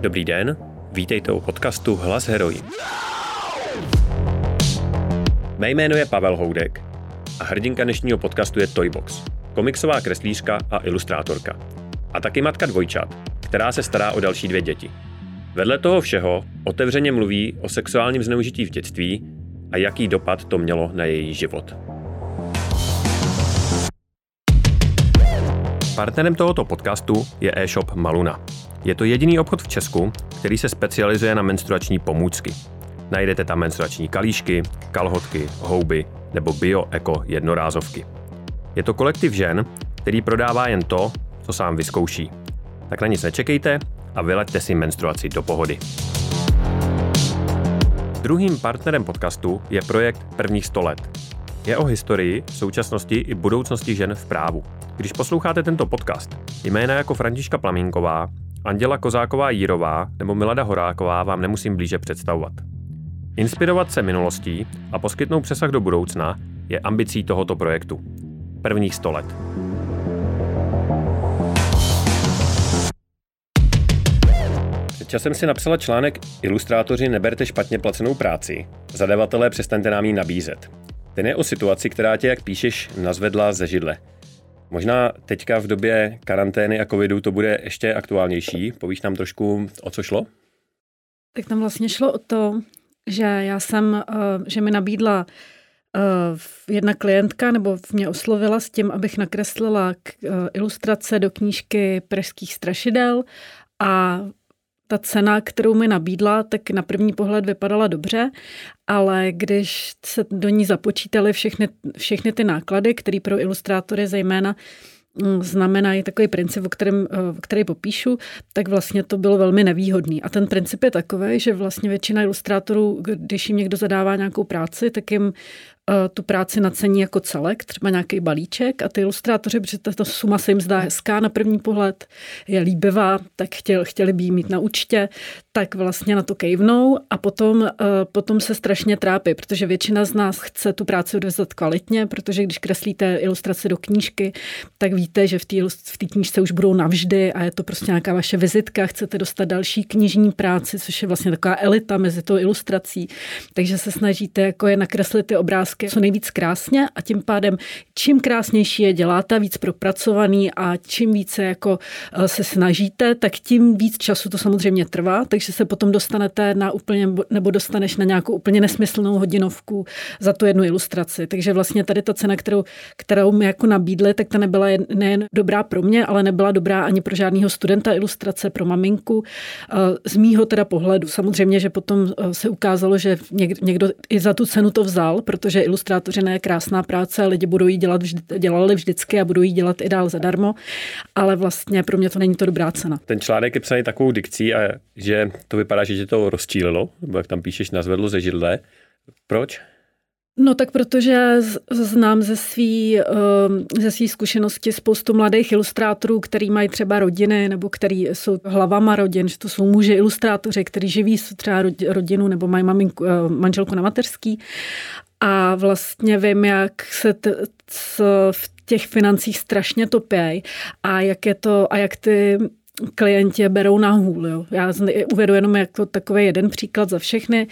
Dobrý den, vítejte u podcastu Hlas herojí. Mé jméno je Pavel Houdek a hrdinka dnešního podcastu je Toybox, komiksová kreslířka a ilustrátorka. A taky matka dvojčat, která se stará o další dvě děti. Vedle toho všeho otevřeně mluví o sexuálním zneužití v dětství a jaký dopad to mělo na její život. Partnerem tohoto podcastu je e-shop Maluna. Je to jediný obchod v Česku, který se specializuje na menstruační pomůcky. Najdete tam menstruační kalíšky, kalhotky, houby nebo bio-eko jednorázovky. Je to kolektiv žen, který prodává jen to, co sám vyzkouší. Tak na nic nečekejte a vyleďte si menstruaci do pohody. Druhým partnerem podcastu je projekt Prvních 100 let. Je o historii, současnosti i budoucnosti žen v právu. Když posloucháte tento podcast, jména jako Františka Plamínková, Anděla Kozáková Jírová nebo Milada Horáková vám nemusím blíže představovat. Inspirovat se minulostí a poskytnout přesah do budoucna je ambicí tohoto projektu. Prvních 100 let. Časem si napsala článek Ilustrátoři neberte špatně placenou práci. Zadavatelé přestaňte nám ji nabízet. Ten je o situaci, která tě, jak píšeš, nazvedla ze židle. Možná teďka v době karantény a covidu to bude ještě aktuálnější. Povíš nám trošku, o co šlo? Tak tam vlastně šlo o to, že já jsem, eh, že mi nabídla eh, jedna klientka, nebo mě oslovila s tím, abych nakreslila eh, ilustrace do knížky Pražských strašidel a ta cena, kterou mi nabídla, tak na první pohled vypadala dobře, ale když se do ní započítaly všechny, všechny ty náklady, které pro ilustrátory zejména mm, znamenají takový princip, o kterém, o který popíšu, tak vlastně to bylo velmi nevýhodný. A ten princip je takový, že vlastně většina ilustrátorů, když jim někdo zadává nějakou práci, tak jim Eh, tu práci nacení jako celek, třeba nějaký balíček a ty ilustrátoři, protože ta suma se jim zdá hezká na první pohled, je líbivá, tak chtěli, chtěli by jí mít na účtě, tak vlastně na to kejvnou a potom, eh, potom se strašně trápí, protože většina z nás chce tu práci odvezat kvalitně, protože když kreslíte ilustrace do knížky, tak víte, že v té knížce už budou navždy a je to prostě nějaká vaše vizitka, chcete dostat další knižní práci, což je vlastně taková elita mezi tou ilustrací, takže se snažíte jako je nakreslit ty obrázky obrázky co nejvíc krásně a tím pádem čím krásnější je děláte, víc propracovaný a čím více jako eh, se snažíte, tak tím víc času to samozřejmě trvá, takže se potom dostanete na úplně, nebo dostaneš na nějakou úplně nesmyslnou hodinovku za tu jednu ilustraci. Takže vlastně tady ta cena, kterou, kterou mi jako nabídli, tak ta nebyla nejen dobrá pro mě, ale nebyla dobrá ani pro žádného studenta ilustrace, pro maminku. Eh, z mýho teda pohledu. Samozřejmě, že potom eh, se ukázalo, že někdo i za tu cenu to vzal, protože ilustrátoři ne krásná práce, lidi budou jí dělat vždy, dělali vždycky a budou jí dělat i dál zadarmo, ale vlastně pro mě to není to dobrá cena. Ten článek je psaný takovou dikcí, a že to vypadá, že tě to rozčílilo, nebo jak tam píšeš, nazvedlo ze židle. Proč? No tak protože znám ze svý, ehm, ze svý zkušenosti spoustu mladých ilustrátorů, který mají třeba rodiny nebo který jsou hlavama rodin, že to jsou muži ilustrátoři, kteří živí třeba rodinu nebo mají maminku, eh, manželku na mateřský a vlastně vím, jak se t- v těch financích strašně topěj a jak je to, a jak ty klienti berou na hůl. Jo. Já uvedu jenom jako takový jeden příklad za všechny.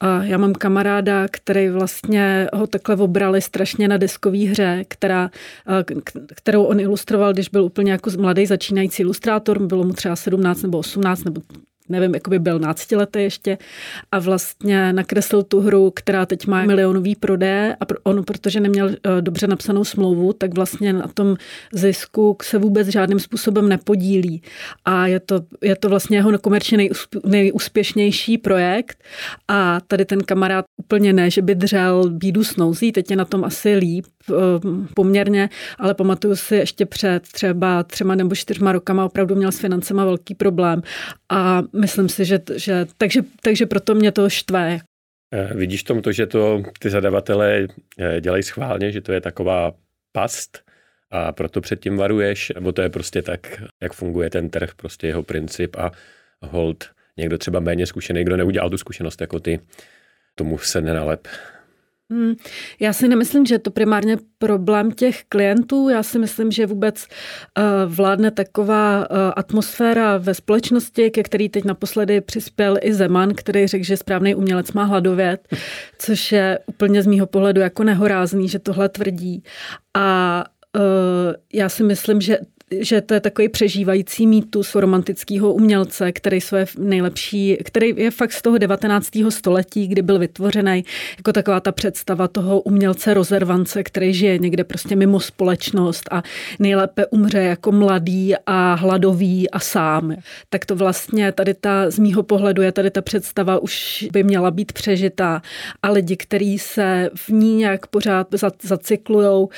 A já mám kamaráda, který vlastně ho takhle obrali strašně na deskové hře, která, kterou on ilustroval, když byl úplně jako mladý začínající ilustrátor, bylo mu třeba 17 nebo 18 nebo nevím, jakoby byl náctiletý ještě a vlastně nakreslil tu hru, která teď má milionový prodej a on, protože neměl eh, dobře napsanou smlouvu, tak vlastně na tom zisku se vůbec žádným způsobem nepodílí. A je to, je to vlastně jeho komerčně nejúspěšnější projekt a tady ten kamarád úplně ne, že by dřel bídu s teď je na tom asi líp, poměrně, ale pamatuju si ještě před třeba třema nebo čtyřma rokama opravdu měl s financema velký problém a myslím si, že, že takže, takže proto mě to štve. Eh, vidíš tom to, že to ty zadavatelé eh, dělají schválně, že to je taková past a proto předtím varuješ, nebo to je prostě tak, jak funguje ten trh, prostě jeho princip a hold někdo třeba méně zkušený, kdo neudělal tu zkušenost jako ty, tomu se nenalep. Hmm, já si nemyslím, že je to primárně problém těch klientů. Já si myslím, že vůbec uh, vládne taková uh, atmosféra ve společnosti, ke který teď naposledy přispěl i Zeman, který řekl, že správný umělec má hladovět, což je úplně z mýho pohledu jako nehorázný, že tohle tvrdí. A uh, já si myslím, že že to je takový přežívající mýtus romantického umělce, který je nejlepší, který je fakt z toho 19. století, kdy byl vytvořený jako taková ta představa toho umělce rozervance, který žije někde prostě mimo společnost a nejlépe umře jako mladý a hladový a sám. Tak to vlastně tady ta, z mýho pohledu je tady ta představa už by měla být přežitá a lidi, kteří se v ní nějak pořád zacyklujou,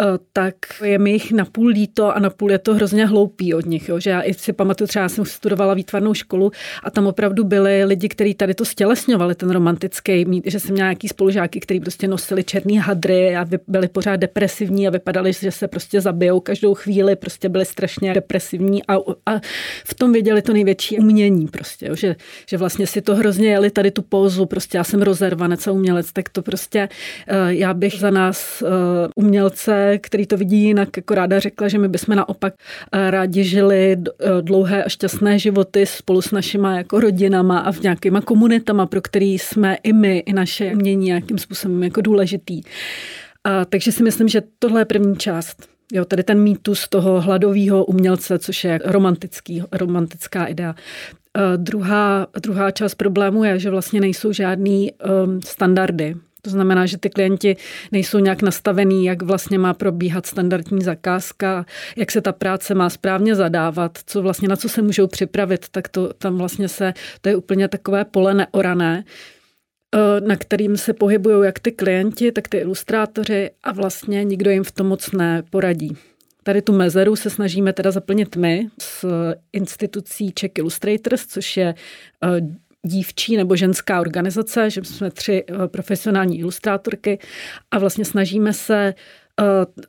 eh, tak je mi jich napůl líto a napůl je to hrozně hloupý od nich. Jo? Že já i si pamatuju, třeba jsem studovala výtvarnou školu a tam opravdu byli lidi, kteří tady to stělesňovali, ten romantický že jsem měla nějaký spolužáky, kteří prostě nosili černý hadry a byli pořád depresivní a vypadali, že se prostě zabijou každou chvíli, prostě byli strašně depresivní a, a v tom viděli to největší umění prostě, jo? Že, že vlastně si to hrozně jeli tady tu pózu, prostě já jsem rozervanec a umělec, tak to prostě eh, já bych za nás eh, umělce, který to vidí jinak, jako ráda řekla, že my bychom naopak rádi žili e, dlouhé a šťastné životy spolu s našima jako rodinama a v nějakýma komunitama, pro který jsme i my, i naše umění nějakým způsobem jako důležitý. A, takže si myslím, že tohle je první část. Jo, tady ten mýtus toho hladového umělce, což je romantický, romantická idea. Uh, druhá, druhá část problému je, že vlastně nejsou žádný um, standardy to znamená, že ty klienti nejsou nějak nastavený, jak vlastně má probíhat standardní zakázka, jak se ta práce má správně zadávat, co vlastně na co se můžou připravit, tak to tam vlastně se, to je úplně takové pole neorané, eh, na kterým se pohybují jak ty klienti, tak ty ilustrátoři a vlastně nikdo jim v tom moc neporadí. Tady tu mezeru se snažíme teda zaplnit my s institucí Czech Illustrators, což je eh, dívčí nebo ženská organizace, že jsme tři eh, profesionální ilustrátorky a vlastně snažíme se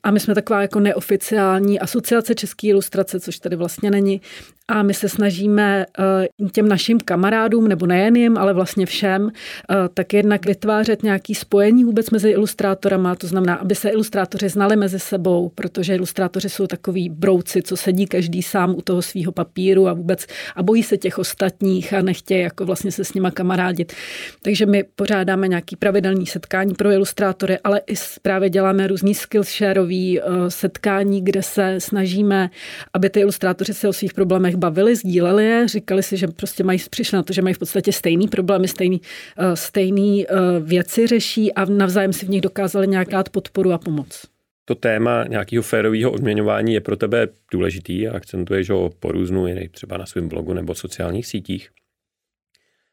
a my jsme taková jako neoficiální asociace české ilustrace, což tady vlastně není. A my se snažíme eh, těm našim kamarádům, nebo nejen jim, ale vlastně všem, eh, tak jednak vytvářet nějaký spojení vůbec mezi ilustrátorama, to znamená, aby se ilustrátoři znali mezi sebou, protože ilustrátoři jsou takový brouci, co sedí každý sám u toho svého papíru a vůbec a bojí se těch ostatních a nechtějí jako vlastně se s nima kamarádit. Takže my pořádáme nějaký pravidelný setkání pro ilustrátory, ale i právě děláme různý Skillshareový eh, setkání, kde se snažíme, aby ty ilustrátoři se o svých problémech bavili, sdíleli je, říkali si, že prostě mají, přišli na to, že mají v podstatě stejný problémy, stejný, eh, stejný eh, věci řeší a navzájem si v nich dokázali nějak dát podporu a pomoc. To téma nějakého férového odměňování je pro tebe důležitý a akcentuješ ho po různu, třeba na svém blogu nebo sociálních sítích.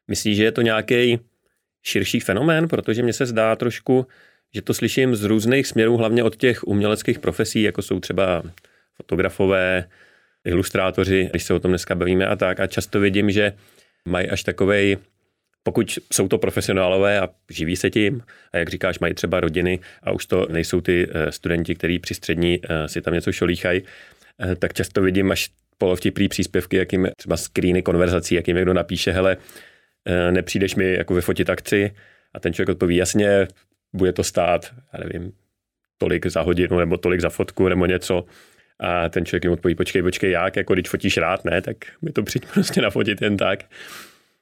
Myslíš, že je to nějaký širší fenomén, protože mně se zdá trošku, že to slyším z různých směrů, hlavně od těch uměleckých profesí, jako jsou třeba fotografové, ilustrátoři, když se o tom dneska bavíme a tak. A často vidím, že mají až takovej, pokud jsou to profesionálové a živí se tím, a jak říkáš, mají třeba rodiny a už to nejsou ty eh, studenti, kteří při střední eh, si tam něco šolíchají, eh, tak často vidím až polovtiplý příspěvky, jakým třeba screeny konverzací, jakým někdo napíše, hele, nepřijdeš mi jako vyfotit akci a ten člověk odpoví, jasně, bude to stát, já nevím, tolik za hodinu nebo tolik za fotku nebo něco. A ten člověk jim odpoví, počkej, počkej, jak, jako když fotíš rád, ne, tak mi to přijď prostě nafotit jen tak.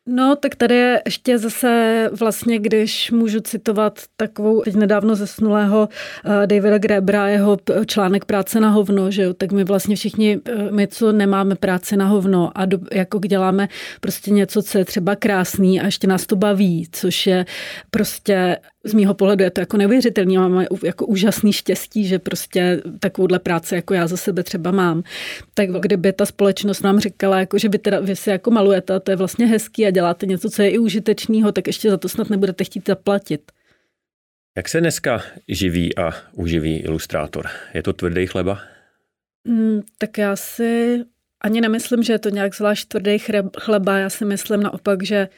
No, tak tady je ještě zase vlastně, když můžu citovat takovou teď nedávno zesnulého uh, Davida Grebra, jeho článek Práce na hovno, že jo, tak my vlastně všichni, uh, my co nemáme práci na hovno a do, jako děláme prostě něco, co je třeba krásný a ještě nás to baví, což je prostě z mýho pohledu je to jako neuvěřitelný, máme jako úžasný štěstí, že prostě takovouhle práci jako já za sebe třeba mám. Tak kdyby ta společnost nám říkala, jako, že vy, teda, vy si jako malujete to je vlastně hezký a děláte něco, co je i užitečného, tak ještě za to snad nebudete chtít zaplatit. Jak se dneska živí a uživí ilustrátor? Je to tvrdý chleba? Mm, tak já si ani nemyslím, že je to nějak zvlášť tvrdý chleba. Já si myslím naopak, že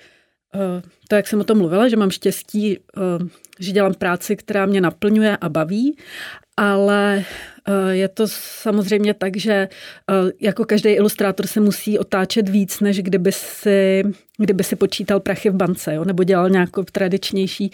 Eh, to, jak jsem o tom mluvila, že mám štěstí, eh, že dělám práci, která mě naplňuje a baví, ale je to samozřejmě tak, že jako každý ilustrátor se musí otáčet víc, než kdyby si, kdyby si počítal prachy v bance, jo, nebo dělal nějakou tradičnější.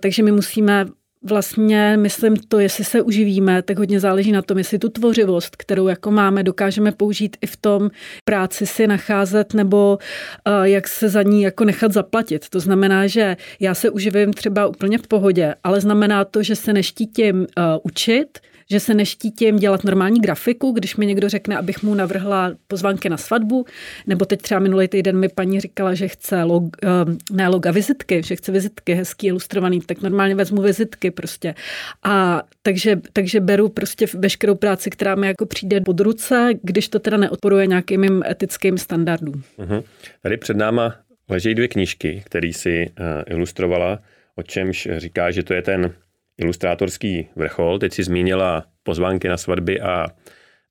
Takže my musíme vlastně, myslím to, jestli se uživíme, tak hodně záleží na tom, jestli tu tvořivost, kterou jako máme, dokážeme použít i v tom práci si nacházet nebo uh, jak se za ní jako nechat zaplatit. To znamená, že já se uživím třeba úplně v pohodě, ale znamená to, že se neštítím uh, učit, že se neštítím dělat normální grafiku, když mi někdo řekne, abych mu navrhla pozvánky na svatbu, nebo teď třeba minulý týden mi paní říkala, že chce log, eh, ne loga, vizitky, že chce vizitky hezký, ilustrovaný, tak normálně vezmu vizitky prostě. A takže, takže beru prostě veškerou práci, která mi jako přijde pod ruce, když to teda neodporuje nějakým mým etickým standardům. Uh-huh. Tady před náma leží dvě knížky, které si uh, ilustrovala, o čemž říká, že to je ten ilustrátorský vrchol. Teď si zmínila pozvánky na svatby a,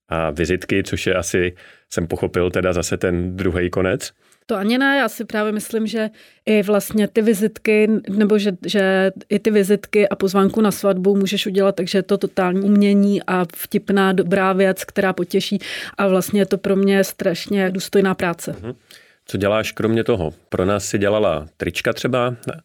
a vizitky, což je asi, jsem pochopil, teda zase ten druhý konec. To ani ne, já si právě myslím, že i vlastně ty vizitky, nebo že, že i ty vizitky a pozvánku na svatbu můžeš udělat, takže je to totální umění a vtipná, dobrá věc, která potěší a vlastně je to pro mě strašně důstojná práce. Mhm. Co děláš kromě toho? Pro nás si dělala trička třeba? Eh,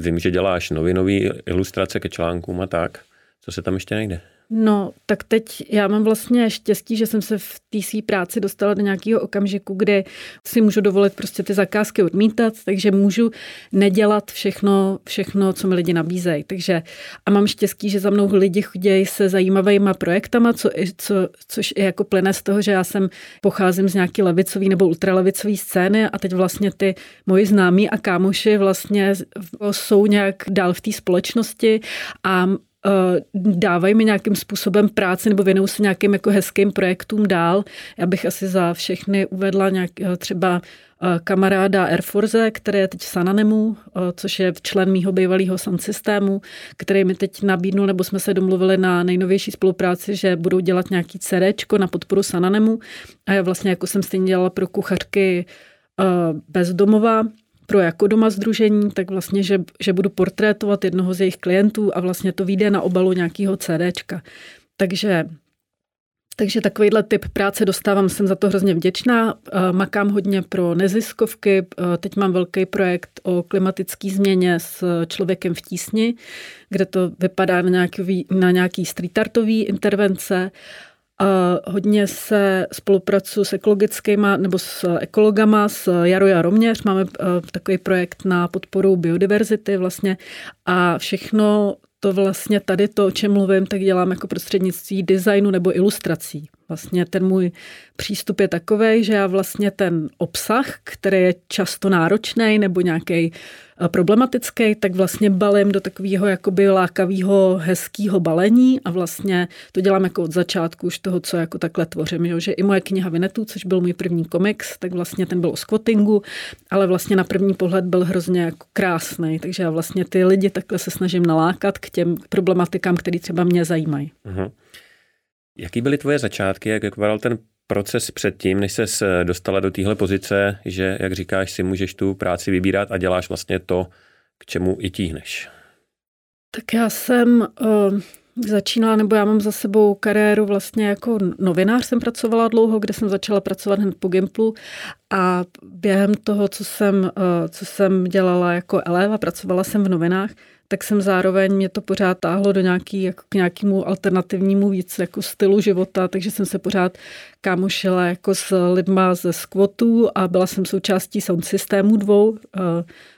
vím, že děláš novinové ilustrace ke článkům a tak. Co se tam ještě najde? No, tak teď já mám vlastně štěstí, že jsem se v té své práci dostala do nějakého okamžiku, kdy si můžu dovolit prostě ty zakázky odmítat, takže můžu nedělat všechno, všechno, co mi lidi nabízejí. Takže a mám štěstí, že za mnou lidi chodí se zajímavými projektama, co, co, což je jako plyne z toho, že já jsem pocházím z nějaký levicový nebo ultralevicový scény a teď vlastně ty moji známí a kámoši vlastně jsou nějak dál v té společnosti a dávají mi nějakým způsobem práci nebo věnují se nějakým jako hezkým projektům dál. Já bych asi za všechny uvedla nějak, eh, třeba eh, kamaráda Air Force, který je teď v Sananemu, což je člen mýho bývalého sound systému, který mi teď nabídnul, nebo jsme se domluvili na nejnovější spolupráci, že budou dělat nějaký CD na podporu Sananemu. A já vlastně jako jsem stejně dělala pro kuchařky bezdomova, pro jako doma združení, tak vlastně, že, že budu portrétovat jednoho z jejich klientů a vlastně to vyjde na obalu nějakého CDčka. Takže takže takovýhle typ práce dostávám, jsem za to hrozně vděčná. Makám hodně pro neziskovky. Teď mám velký projekt o klimatické změně s člověkem v tísni, kde to vypadá na nějaký, na nějaký street artový intervence. Hodně se spolupracuji s ekologickýma nebo s ekologama, s Jaro Jaroměř. Máme eh, takový projekt na podporu biodiverzity vlastně a všechno to vlastně tady to, o čem mluvím, tak dělám jako prostřednictví designu nebo ilustrací. Vlastně ten můj přístup je takový, že já vlastně ten obsah, který je často náročný nebo nějaký problematický, tak vlastně balím do takového jakoby lákavého, hezkého balení a vlastně to dělám jako od začátku už toho, co jako takhle tvořím. Jo? Že i moje kniha Vinetu, což byl můj první komiks, tak vlastně ten byl o squattingu, ale vlastně na první pohled byl hrozně jako krásný, takže já vlastně ty lidi takhle se snažím nalákat k těm problematikám, které třeba mě zajímají. Uh-huh. Jaký byly tvoje začátky, jak vypadal ten proces předtím, než se dostala do téhle pozice, že, jak říkáš, si můžeš tu práci vybírat a děláš vlastně to, k čemu i tíhneš? Tak já jsem uh, začínala, nebo já mám za sebou kariéru vlastně jako novinář. Jsem pracovala dlouho, kde jsem začala pracovat hned po Gimplu. A během toho, co jsem, uh, co jsem dělala jako eleva, pracovala jsem v novinách, tak jsem zároveň, mě to pořád táhlo do nějaký, jako k nějakému alternativnímu víc jako stylu života, takže jsem se pořád kámošila jako s lidma ze squatů a byla jsem součástí sound systému dvou, uh,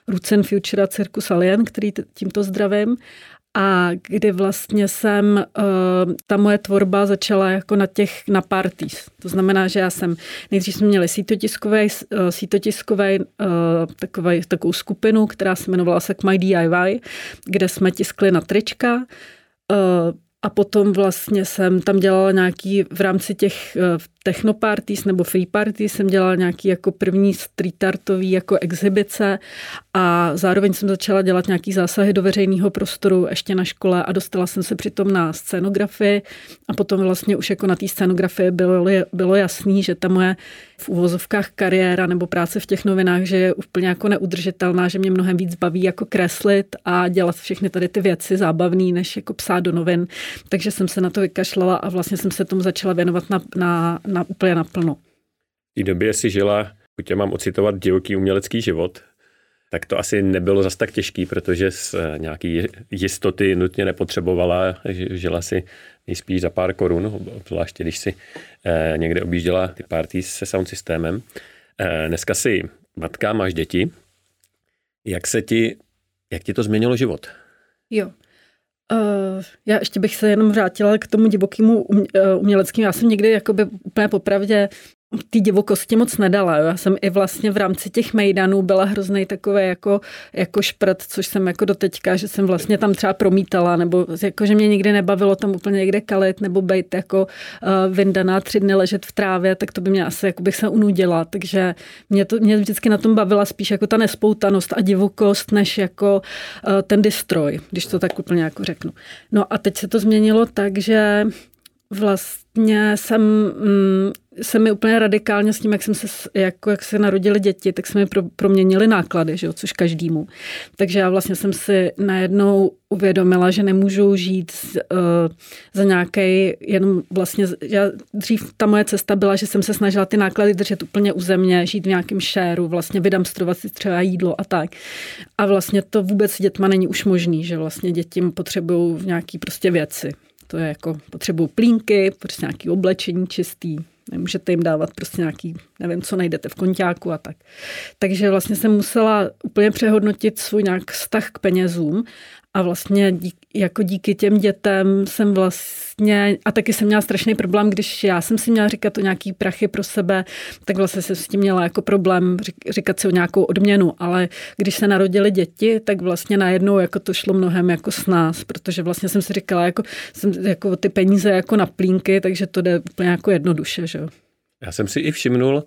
Rucen Future a Circus Alien, který tímto zdravím a kdy vlastně jsem, uh, ta moje tvorba začala jako na těch, na parties. To znamená, že já jsem, nejdřív jsme měli sítotiskový, uh, sítotiskový uh, takový, takovou skupinu, která se jmenovala se My DIY, kde jsme tiskli na trička, a potom vlastně jsem tam dělala nějaký, v rámci těch technoparties nebo free parties jsem dělala nějaký jako první street artový jako exibice a zároveň jsem začala dělat nějaký zásahy do veřejného prostoru ještě na škole a dostala jsem se přitom na scénografii a potom vlastně už jako na té scénografii bylo, bylo jasný, že ta moje v úvozovkách kariéra nebo práce v těch novinách, že je úplně jako neudržitelná, že mě mnohem víc baví jako kreslit a dělat všechny tady ty věci zábavný, než jako psát do novin. Takže jsem se na to vykašlala a vlastně jsem se tomu začala věnovat na, na, na úplně naplno. V té době si žila, pokud mám ocitovat, divoký umělecký život, tak to asi nebylo zas tak těžký, protože z eh, nějaký jistoty nutně nepotřebovala, žila si nejspíš za pár korun, zvláště když si eh, někde objížděla ty party se sound systémem. Eh, dneska si matka, máš děti. Jak se ti, jak ti to změnilo život? Jo. Uh, já ještě bych se jenom vrátila k tomu divokému uměleckému. Já jsem někdy jakoby úplně popravdě té divokosti moc nedala. Jo. Já jsem i vlastně v rámci těch mejdanů byla hrozný takové jako, jako šprt, což jsem jako doteďka, že jsem vlastně tam třeba promítala, nebo jako, že mě nikdy nebavilo tam úplně někde kalit, nebo být jako uh, vyndaná tři dny ležet v trávě, tak to by mě asi jako bych se unudila. Takže mě, to, mě vždycky na tom bavila spíš jako ta nespoutanost a divokost, než jako uh, ten distroj, když to tak úplně jako řeknu. No a teď se to změnilo tak, že vlastně jsem, mm, se mi úplně radikálně s tím, jak jsem se, jako jak se narodili děti, tak se mi pro, proměnili náklady, že jo, což každému. Takže já vlastně jsem si najednou uvědomila, že nemůžu žít uh, za nějaký, jenom vlastně, já, dřív ta moje cesta byla, že jsem se snažila ty náklady držet úplně u země, žít v nějakém šéru, vlastně vydamstrovat si třeba jídlo a tak. A vlastně to vůbec s dětma není už možný, že vlastně děti potřebují nějaký prostě věci. To je jako potřebují plínky, prostě nějaký oblečení čistý, nemůžete jim dávat prostě nějaký, nevím, co najdete v konťáku a tak. Takže vlastně jsem musela úplně přehodnotit svůj nějak vztah k penězům a vlastně dík, jako díky těm dětem jsem vlastně, a taky jsem měla strašný problém, když já jsem si měla říkat to nějaký prachy pro sebe, tak vlastně jsem s tím měla jako problém říkat si o nějakou odměnu, ale když se narodili děti, tak vlastně najednou jako to šlo mnohem jako s nás, protože vlastně jsem si říkala, jako, jsem, jako ty peníze jako na plínky, takže to jde úplně jako jednoduše, že jo. Já jsem si i všimnul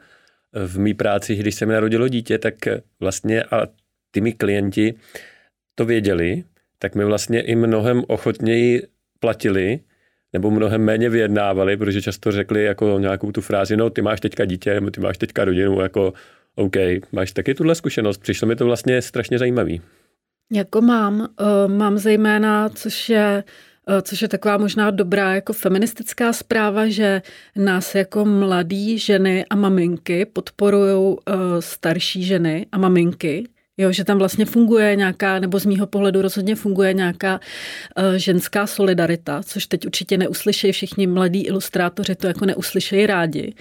v mý práci, když se mi narodilo dítě, tak vlastně a ty mi klienti to věděli, tak my vlastně i mnohem ochotněji platili, nebo mnohem méně vyjednávali, protože často řekli jako nějakou tu frázi, no ty máš teďka dítě, nebo ty máš teďka rodinu, jako OK, máš taky tuhle zkušenost, přišlo mi to vlastně strašně zajímavý. Jako mám, uh, mám zejména, což je uh, což je taková možná dobrá jako feministická zpráva, že nás jako mladí ženy a maminky podporují uh, starší ženy a maminky, Jo, že tam vlastně funguje nějaká, nebo z mýho pohledu rozhodně funguje nějaká uh, ženská solidarita, což teď určitě neuslyšejí všichni mladí ilustrátoři, to jako neuslyšejí rádi,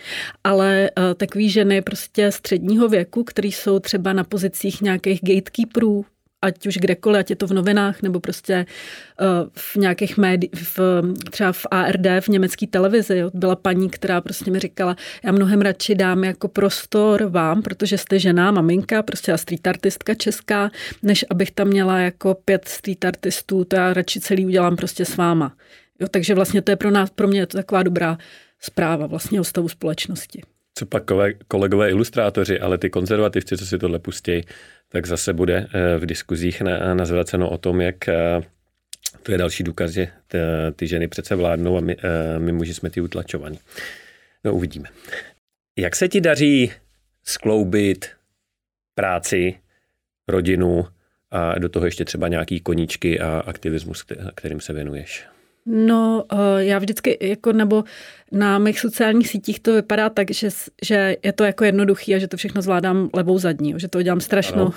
ale uh, takový ženy prostě středního věku, který jsou třeba na pozicích nějakých gatekeeperů, ať už kdekoliv, ať je to v novinách nebo prostě eh, v nějakých médiích, v, třeba v ARD, v německé televizi. Jo. Byla paní, která prostě mi říkala, já mnohem radši dám jako prostor vám, protože jste žena, maminka, prostě a street artistka česká, než abych tam měla jako pět street artistů, to já radši celý udělám prostě s váma. Jo, takže vlastně to je pro nás, pro mě je to taková dobrá zpráva vlastně o stavu společnosti. Co pak kolegové ilustrátoři, ale ty konzervativci, co si tohle pustí, tak zase bude eh, v diskuzích nazvraceno o tom, jak eh, to je další důkaz, že ty ženy přece vládnou a my, eh, my muži jsme ty utlačovaní. No uvidíme. Jak se ti daří skloubit práci, rodinu a do toho ještě třeba nějaký koníčky a aktivismus, kterým se věnuješ? No, já vždycky, jako, nebo na mých sociálních sítích to vypadá tak, že, že je to jako jednoduchý a že to všechno zvládám levou zadní, že to dělám strašnou,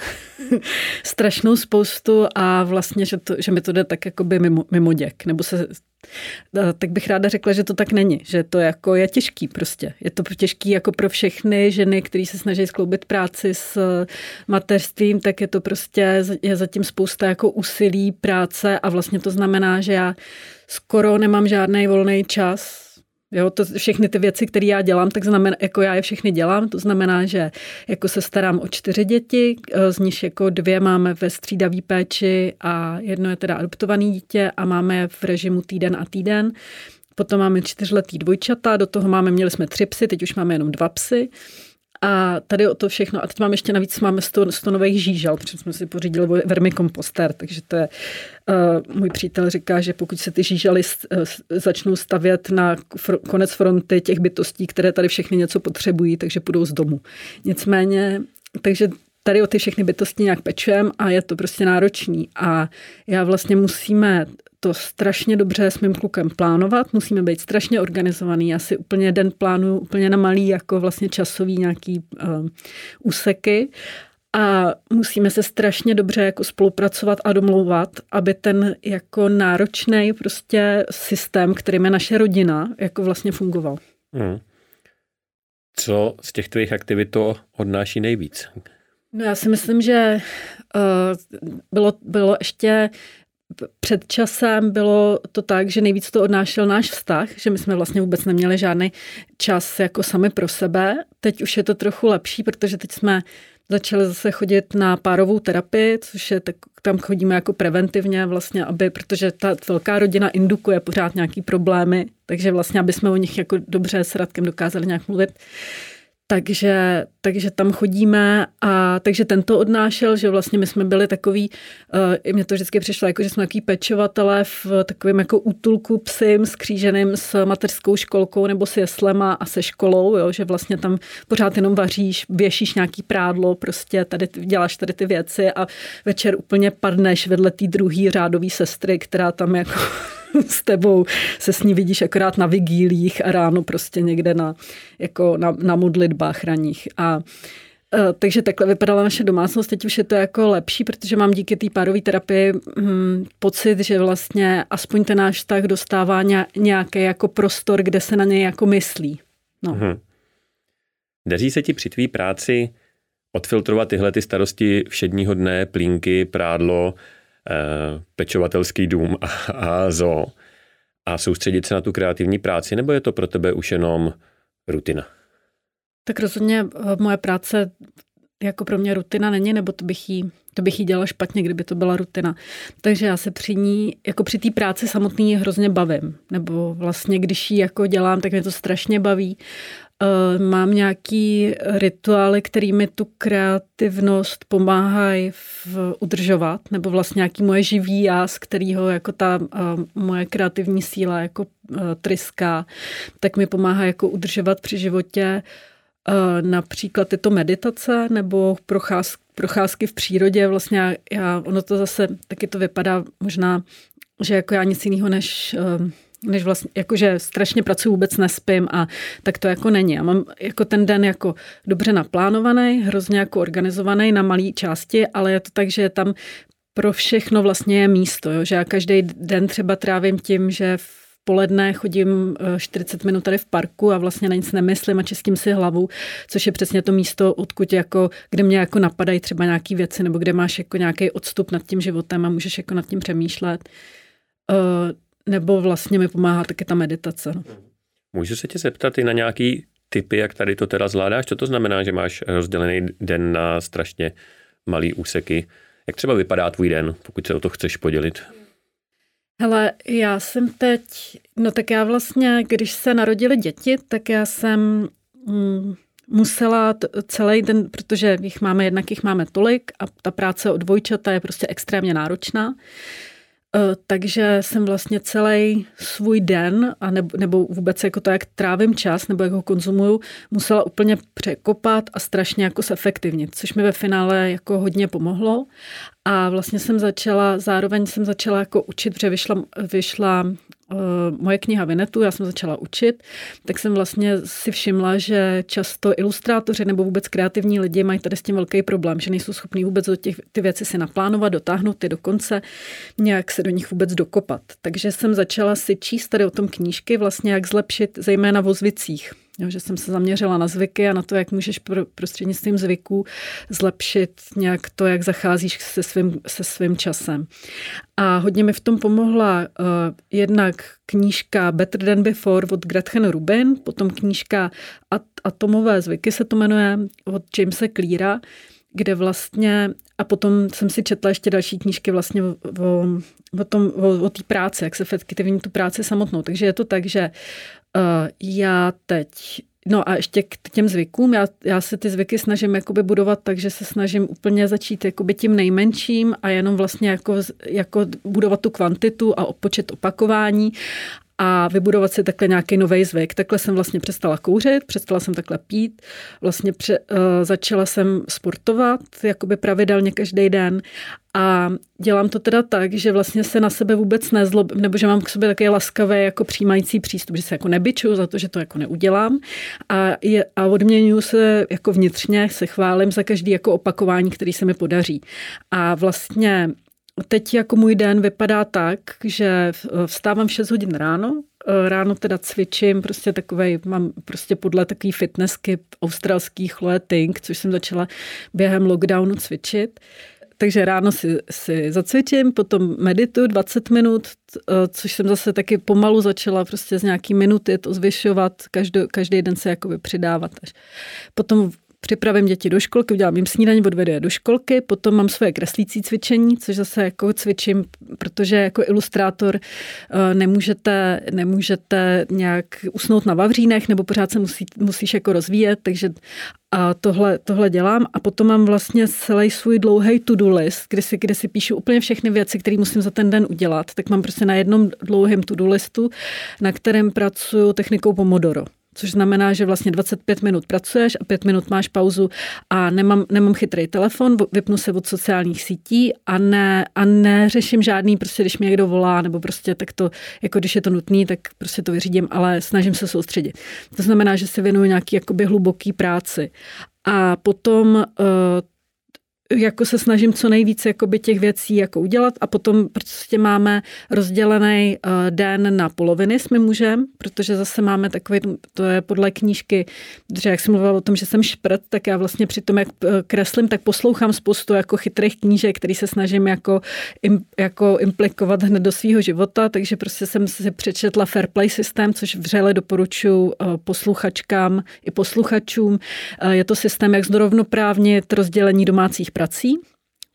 strašnou spoustu a vlastně, že, to, že mi to jde tak jako by mimo, mimo děk, nebo se tak bych ráda řekla, že to tak není, že to jako je těžký prostě. Je to těžký jako pro všechny ženy, které se snaží skloubit práci s mateřstvím, tak je to prostě, je zatím spousta jako úsilí, práce a vlastně to znamená, že já skoro nemám žádný volný čas, Jo, to všechny ty věci, které já dělám, tak znamená, jako já je všechny dělám, to znamená, že jako se starám o čtyři děti, eh, z nich jako dvě máme ve střídavý péči a jedno je teda adoptovaný dítě a máme je v režimu týden a týden. Potom máme čtyřletý dvojčata, do toho máme, měli jsme tři psy, teď už máme jenom dva psy. A tady o to všechno. A teď mám ještě navíc, máme 100, 100 nových žížal, protože jsme si pořídili vermikomposter, takže to je, uh, můj přítel říká, že pokud se ty žížaly uh, začnou stavět na fr- konec fronty těch bytostí, které tady všechny něco potřebují, takže půjdou z domu. Nicméně, takže tady o ty všechny bytosti nějak pečujem a je to prostě náročný. A já vlastně musíme to strašně dobře s mým klukem plánovat, musíme být strašně organizovaný. Já si úplně den plánuju úplně na malý jako vlastně časový nějaký uh, úseky a musíme se strašně dobře jako spolupracovat a domlouvat, aby ten jako náročný prostě systém, kterým je naše rodina, jako vlastně fungoval. Hmm. Co z těch tvých aktivit to odnáší nejvíc? No já si myslím, že uh, bylo, bylo ještě před časem bylo to tak, že nejvíc to odnášel náš vztah, že my jsme vlastně vůbec neměli žádný čas jako sami pro sebe. Teď už je to trochu lepší, protože teď jsme začali zase chodit na párovou terapii, což je tak, tam chodíme jako preventivně vlastně, aby, protože ta velká rodina indukuje pořád nějaký problémy, takže vlastně, aby jsme o nich jako dobře s Radkem dokázali nějak mluvit. Takže, takže tam chodíme a takže ten to odnášel, že vlastně my jsme byli takový, uh, mně to vždycky přišlo jako, že jsme takový pečovatelé v takovém jako útulku psím skříženým s mateřskou školkou nebo s jeslema a se školou, jo, že vlastně tam pořád jenom vaříš, věšíš nějaký prádlo, prostě tady děláš tady ty věci a večer úplně padneš vedle té druhé řádové sestry, která tam jako s tebou se s ní vidíš akorát na vigílích a ráno prostě někde na, jako na, na modlitbách raních. A e, takže takhle vypadala naše domácnost. Teď už je to jako lepší, protože mám díky té párové terapii hm, pocit, že vlastně aspoň ten náš vztah dostává nějaký jako prostor, kde se na něj jako myslí. No. Hmm. Daří se ti při tvý práci odfiltrovat tyhle ty starosti všedního dne, plínky, prádlo, pečovatelský dům a, a zoo a soustředit se na tu kreativní práci, nebo je to pro tebe už jenom rutina? Tak rozhodně eh, moje práce jako pro mě rutina není, nebo to bych jí, to bych jí dělala špatně, kdyby to byla rutina. Takže já se při ní, jako při té práci samotný hrozně bavím. Nebo vlastně, když ji jako dělám, tak mě to strašně baví. Uh, mám nějaký rituály, který mi tu kreativnost pomáhají udržovat, nebo vlastně nějaký moje živý já, z kterého jako ta uh, moje kreativní síla jako uh, tryská, tak mi pomáhá jako udržovat při životě například tyto meditace nebo procház, procházky v přírodě. Vlastně já, ono to zase taky to vypadá možná, že jako já nic jiného než než vlastně, jakože strašně pracuji, vůbec nespím a tak to jako není. Já mám jako ten den jako dobře naplánovaný, hrozně jako organizovaný na malé části, ale je to tak, že tam pro všechno vlastně je místo, jo? že já každý den třeba trávím tím, že v poledne chodím 40 eh, minut tady v parku a vlastně na nic nemyslím a čistím si hlavu, což je přesně to místo, odkud jako, kde mě jako napadají třeba nějaké věci nebo kde máš jako nějaký odstup nad tím životem a můžeš jako nad tím přemýšlet. Uh, nebo vlastně mi pomáhá taky ta meditace. No. Můžu se tě zeptat i na nějaký typy, jak tady to teda zvládáš? Co to znamená, že máš rozdělený den na strašně malý úseky? Jak třeba vypadá tvůj den, pokud se o to chceš podělit? Hele, já jsem teď, no tak já vlastně, když se narodili děti, tak já jsem mm, musela t- celý den, protože jich máme jednak, jich máme tolik a ta práce od dvojčata je prostě extrémně náročná, takže jsem vlastně celý svůj den, a nebo, nebo vůbec jako to, jak trávím čas, nebo jak ho konzumuju, musela úplně překopat a strašně jako zefektivnit, což mi ve finále jako hodně pomohlo. A vlastně jsem začala, zároveň jsem začala jako učit, protože vyšla, vyšla moje kniha Vinetu, já jsem začala učit, tak jsem vlastně si všimla, že často ilustrátoři nebo vůbec kreativní lidi mají tady s tím velký problém, že nejsou schopní vůbec do těch, ty věci si naplánovat, dotáhnout ty do konce, nějak se do nich vůbec dokopat. Takže jsem začala si číst tady o tom knížky, vlastně jak zlepšit zejména v zvicích Jo, že jsem se zaměřila na zvyky a na to, jak můžeš pro, prostřednictvím zvyků zlepšit nějak to, jak zacházíš se svým, se svým časem. A hodně mi v tom pomohla uh, jednak knížka Better Than Before od Gretchen Rubin, potom knížka At- Atomové zvyky se to jmenuje od Jamesa Cleara, kde vlastně, a potom jsem si četla ještě další knížky vlastně o, o, tom, o, o té práci, jak se efektivní tu práci samotnou. Takže je to tak, že uh, já teď No a ještě k těm zvykům, já, já se ty zvyky snažím jakoby budovat tak, že se snažím úplně začít jakoby tím nejmenším a jenom vlastně jako, jako budovat tu kvantitu a počet opakování a vybudovat si takhle nějaký nový zvyk. Takhle jsem vlastně přestala kouřit, přestala jsem takhle pít, vlastně pře, uh, začala jsem sportovat jakoby pravidelně každý den a dělám to teda tak, že vlastně se na sebe vůbec nezlobím, nebo že mám k sobě takový laskavý jako přijímající přístup, že se jako nebyčuju za to, že to jako neudělám a, je, a odměňuju se jako vnitřně, se chválím za každý jako opakování, který se mi podaří. A vlastně Teď jako můj den vypadá tak, že vstávám v 6 hodin ráno, e, ráno teda cvičím, prostě takovej, mám prostě podle takový fitnessky australský Chloe Ting, což jsem začala během lockdownu cvičit. Takže ráno si, si zacvičím, potom meditu 20 minut, e, což jsem zase taky pomalu začala prostě z nějaký minuty to zvyšovat, každý, každý den se jakoby přidávat. Potom připravím děti do školky, udělám jim snídaní, odvedu je do školky, potom mám svoje kreslící cvičení, což zase jako cvičím, protože jako ilustrátor eh, nemůžete, nemůžete nějak usnout na vavřínech, nebo pořád se musí, musíš jako rozvíjet, takže a tohle, tohle dělám a potom mám vlastně celý svůj dlouhý to-do list, kde si, kde si píšu úplně všechny věci, které musím za ten den udělat. Tak mám prostě na jednom dlouhém to-do listu, na kterém pracuji technikou Pomodoro což znamená, že vlastně 25 minut pracuješ a 5 minut máš pauzu a nemám, nemám chytrý telefon, vypnu se od sociálních sítí a ne, a neřeším žádný, prostě když mě někdo volá, nebo prostě tak to, jako když je to nutný, tak prostě to vyřídím, ale snažím se soustředit. To znamená, že se věnuju nějaký jakoby hluboký práci. A potom uh, jako se snažím co nejvíce jakoby těch věcí jako udělat a potom prostě máme rozdělený uh, den na poloviny s mým mužem, protože zase máme takový, to je podle knížky, že jak jsem mluvila o tom, že jsem šprt, tak já vlastně při tom, jak eh, kreslím, tak poslouchám spoustu jako chytrých knížek, který se snažím jako, im, jako implikovat hned do svého života, takže prostě jsem si přečetla Fair Play systém, což vřele doporučuji uh, posluchačkám i posluchačům. Je to systém, jak zrovnoprávnit rozdělení domácích prací,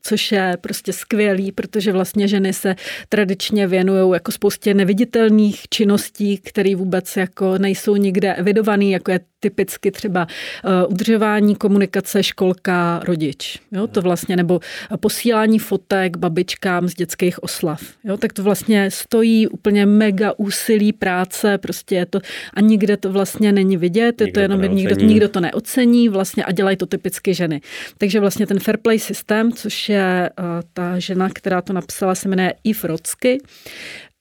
což je prostě skvělý, protože vlastně ženy se tradičně věnují jako spoustě neviditelných činností, které vůbec jako nejsou nikde evidované, jako je typicky třeba uh, udržování komunikace školka rodič. Jo, to vlastně, nebo posílání fotek babičkám z dětských oslav. Jo, tak to vlastně stojí úplně mega úsilí práce, prostě je to, a nikde to vlastně není vidět, je to jenom, to nikdo, nikdo to neocení vlastně a dělají to typicky ženy. Takže vlastně ten fair play systém, což je uh, ta žena, která to napsala, se jmenuje Eve Rocky,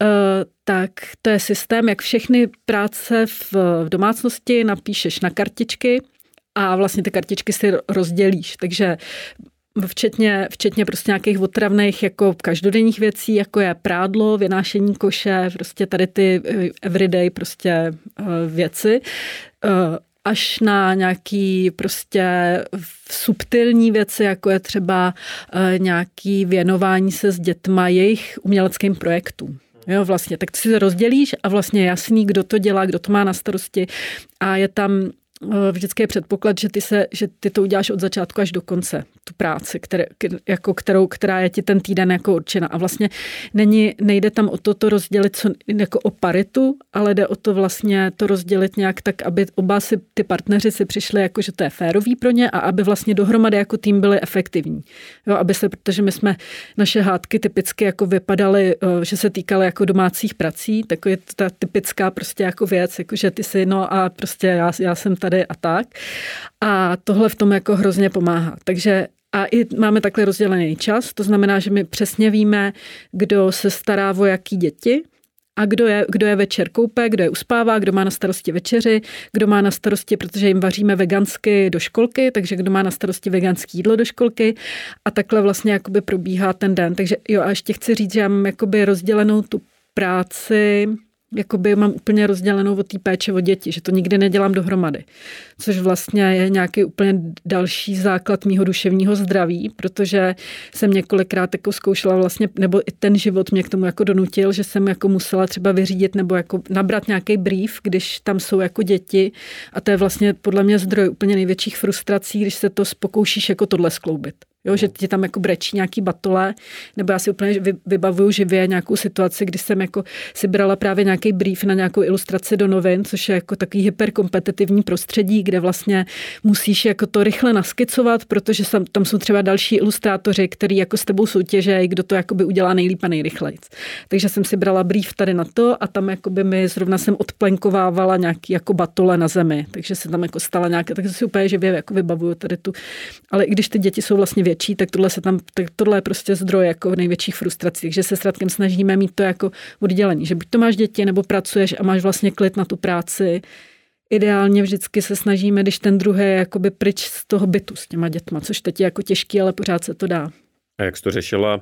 Eh, tak to je systém, jak všechny práce v, v domácnosti napíšeš na kartičky a vlastně ty kartičky si rozdělíš. Takže včetně, včetně prostě nějakých otravných jako každodenních věcí, jako je prádlo, vynášení koše, prostě tady ty eh, everyday prostě eh, věci až na nějaký prostě subtilní věci, jako je třeba nějaký věnování se s dětma jejich uměleckým projektům. Jo, vlastně, tak si rozdělíš a vlastně jasný, kdo to dělá, kdo to má na starosti. A je tam Eh, vždycky je předpoklad, že ty, se, že ty to uděláš od začátku až do konce, tu práci, které, jako kterou, která je ti ten týden jako určena. A vlastně není, nejde tam o to, to rozdělit co, jako o paritu, ale jde o to vlastně to rozdělit nějak tak, aby oba si, ty partneři si přišli jako, že to je férový pro ně a aby vlastně dohromady jako tým byli efektivní. Jo, aby se, protože my jsme, naše hádky typicky jako vypadaly, eh, že se týkaly jako domácích prací, tak je to ta typická prostě jako věc, jako že ty si, no a prostě já, já jsem tady a tak. A tohle v tom jako hrozně pomáhá. Takže a i máme takhle rozdělený čas, to znamená, že my přesně víme, kdo se stará o jaký děti, a kdo je, kdo je večer koupe, kdo je uspává, kdo má na starosti večeři, kdo má na starosti, protože jim vaříme vegansky do školky, takže kdo má na starosti veganský jídlo do školky a takhle vlastně jakoby probíhá ten den. Takže jo a ještě chci říct, že já mám jakoby rozdělenou tu práci jakoby mám úplně rozdělenou od té péče o děti, že to nikdy nedělám dohromady. Což vlastně je nějaký úplně další základ mýho duševního zdraví, protože jsem několikrát jako zkoušela vlastně, nebo i ten život mě k tomu jako donutil, že jsem jako musela třeba vyřídit nebo jako nabrat nějaký brief, když tam jsou jako děti a to je vlastně podle mě zdroj úplně největších frustrací, když se to pokoušíš jako tohle skloubit. Jo, že ti tam jako brečí nějaký batole, nebo já si úplně vybavuju živě nějakou situaci, kdy jsem jako si brala právě nějaký brief na nějakou ilustraci do novin, což je jako takový hyperkompetitivní prostředí, kde vlastně musíš jako to rychle naskicovat, protože tam, jsou třeba další ilustrátoři, který jako s tebou soutěže, kdo to jakoby udělá nejlíp a nejrychleji. Takže jsem si brala brief tady na to a tam jakoby mi zrovna jsem odplenkovávala nějaký jako batole na zemi, takže se tam jako stala nějaká, takže si úplně živě jako vybavuju tady tu. Ale i když ty děti jsou vlastně tak tohle, se tam, tak tohle je prostě zdroj jako největších frustrací. Takže se s Radkem snažíme mít to jako oddělení, že buď to máš děti, nebo pracuješ a máš vlastně klid na tu práci. Ideálně vždycky se snažíme, když ten druhý je jakoby pryč z toho bytu s těma dětma, což teď je jako těžký, ale pořád se to dá. A jak jsi to řešila,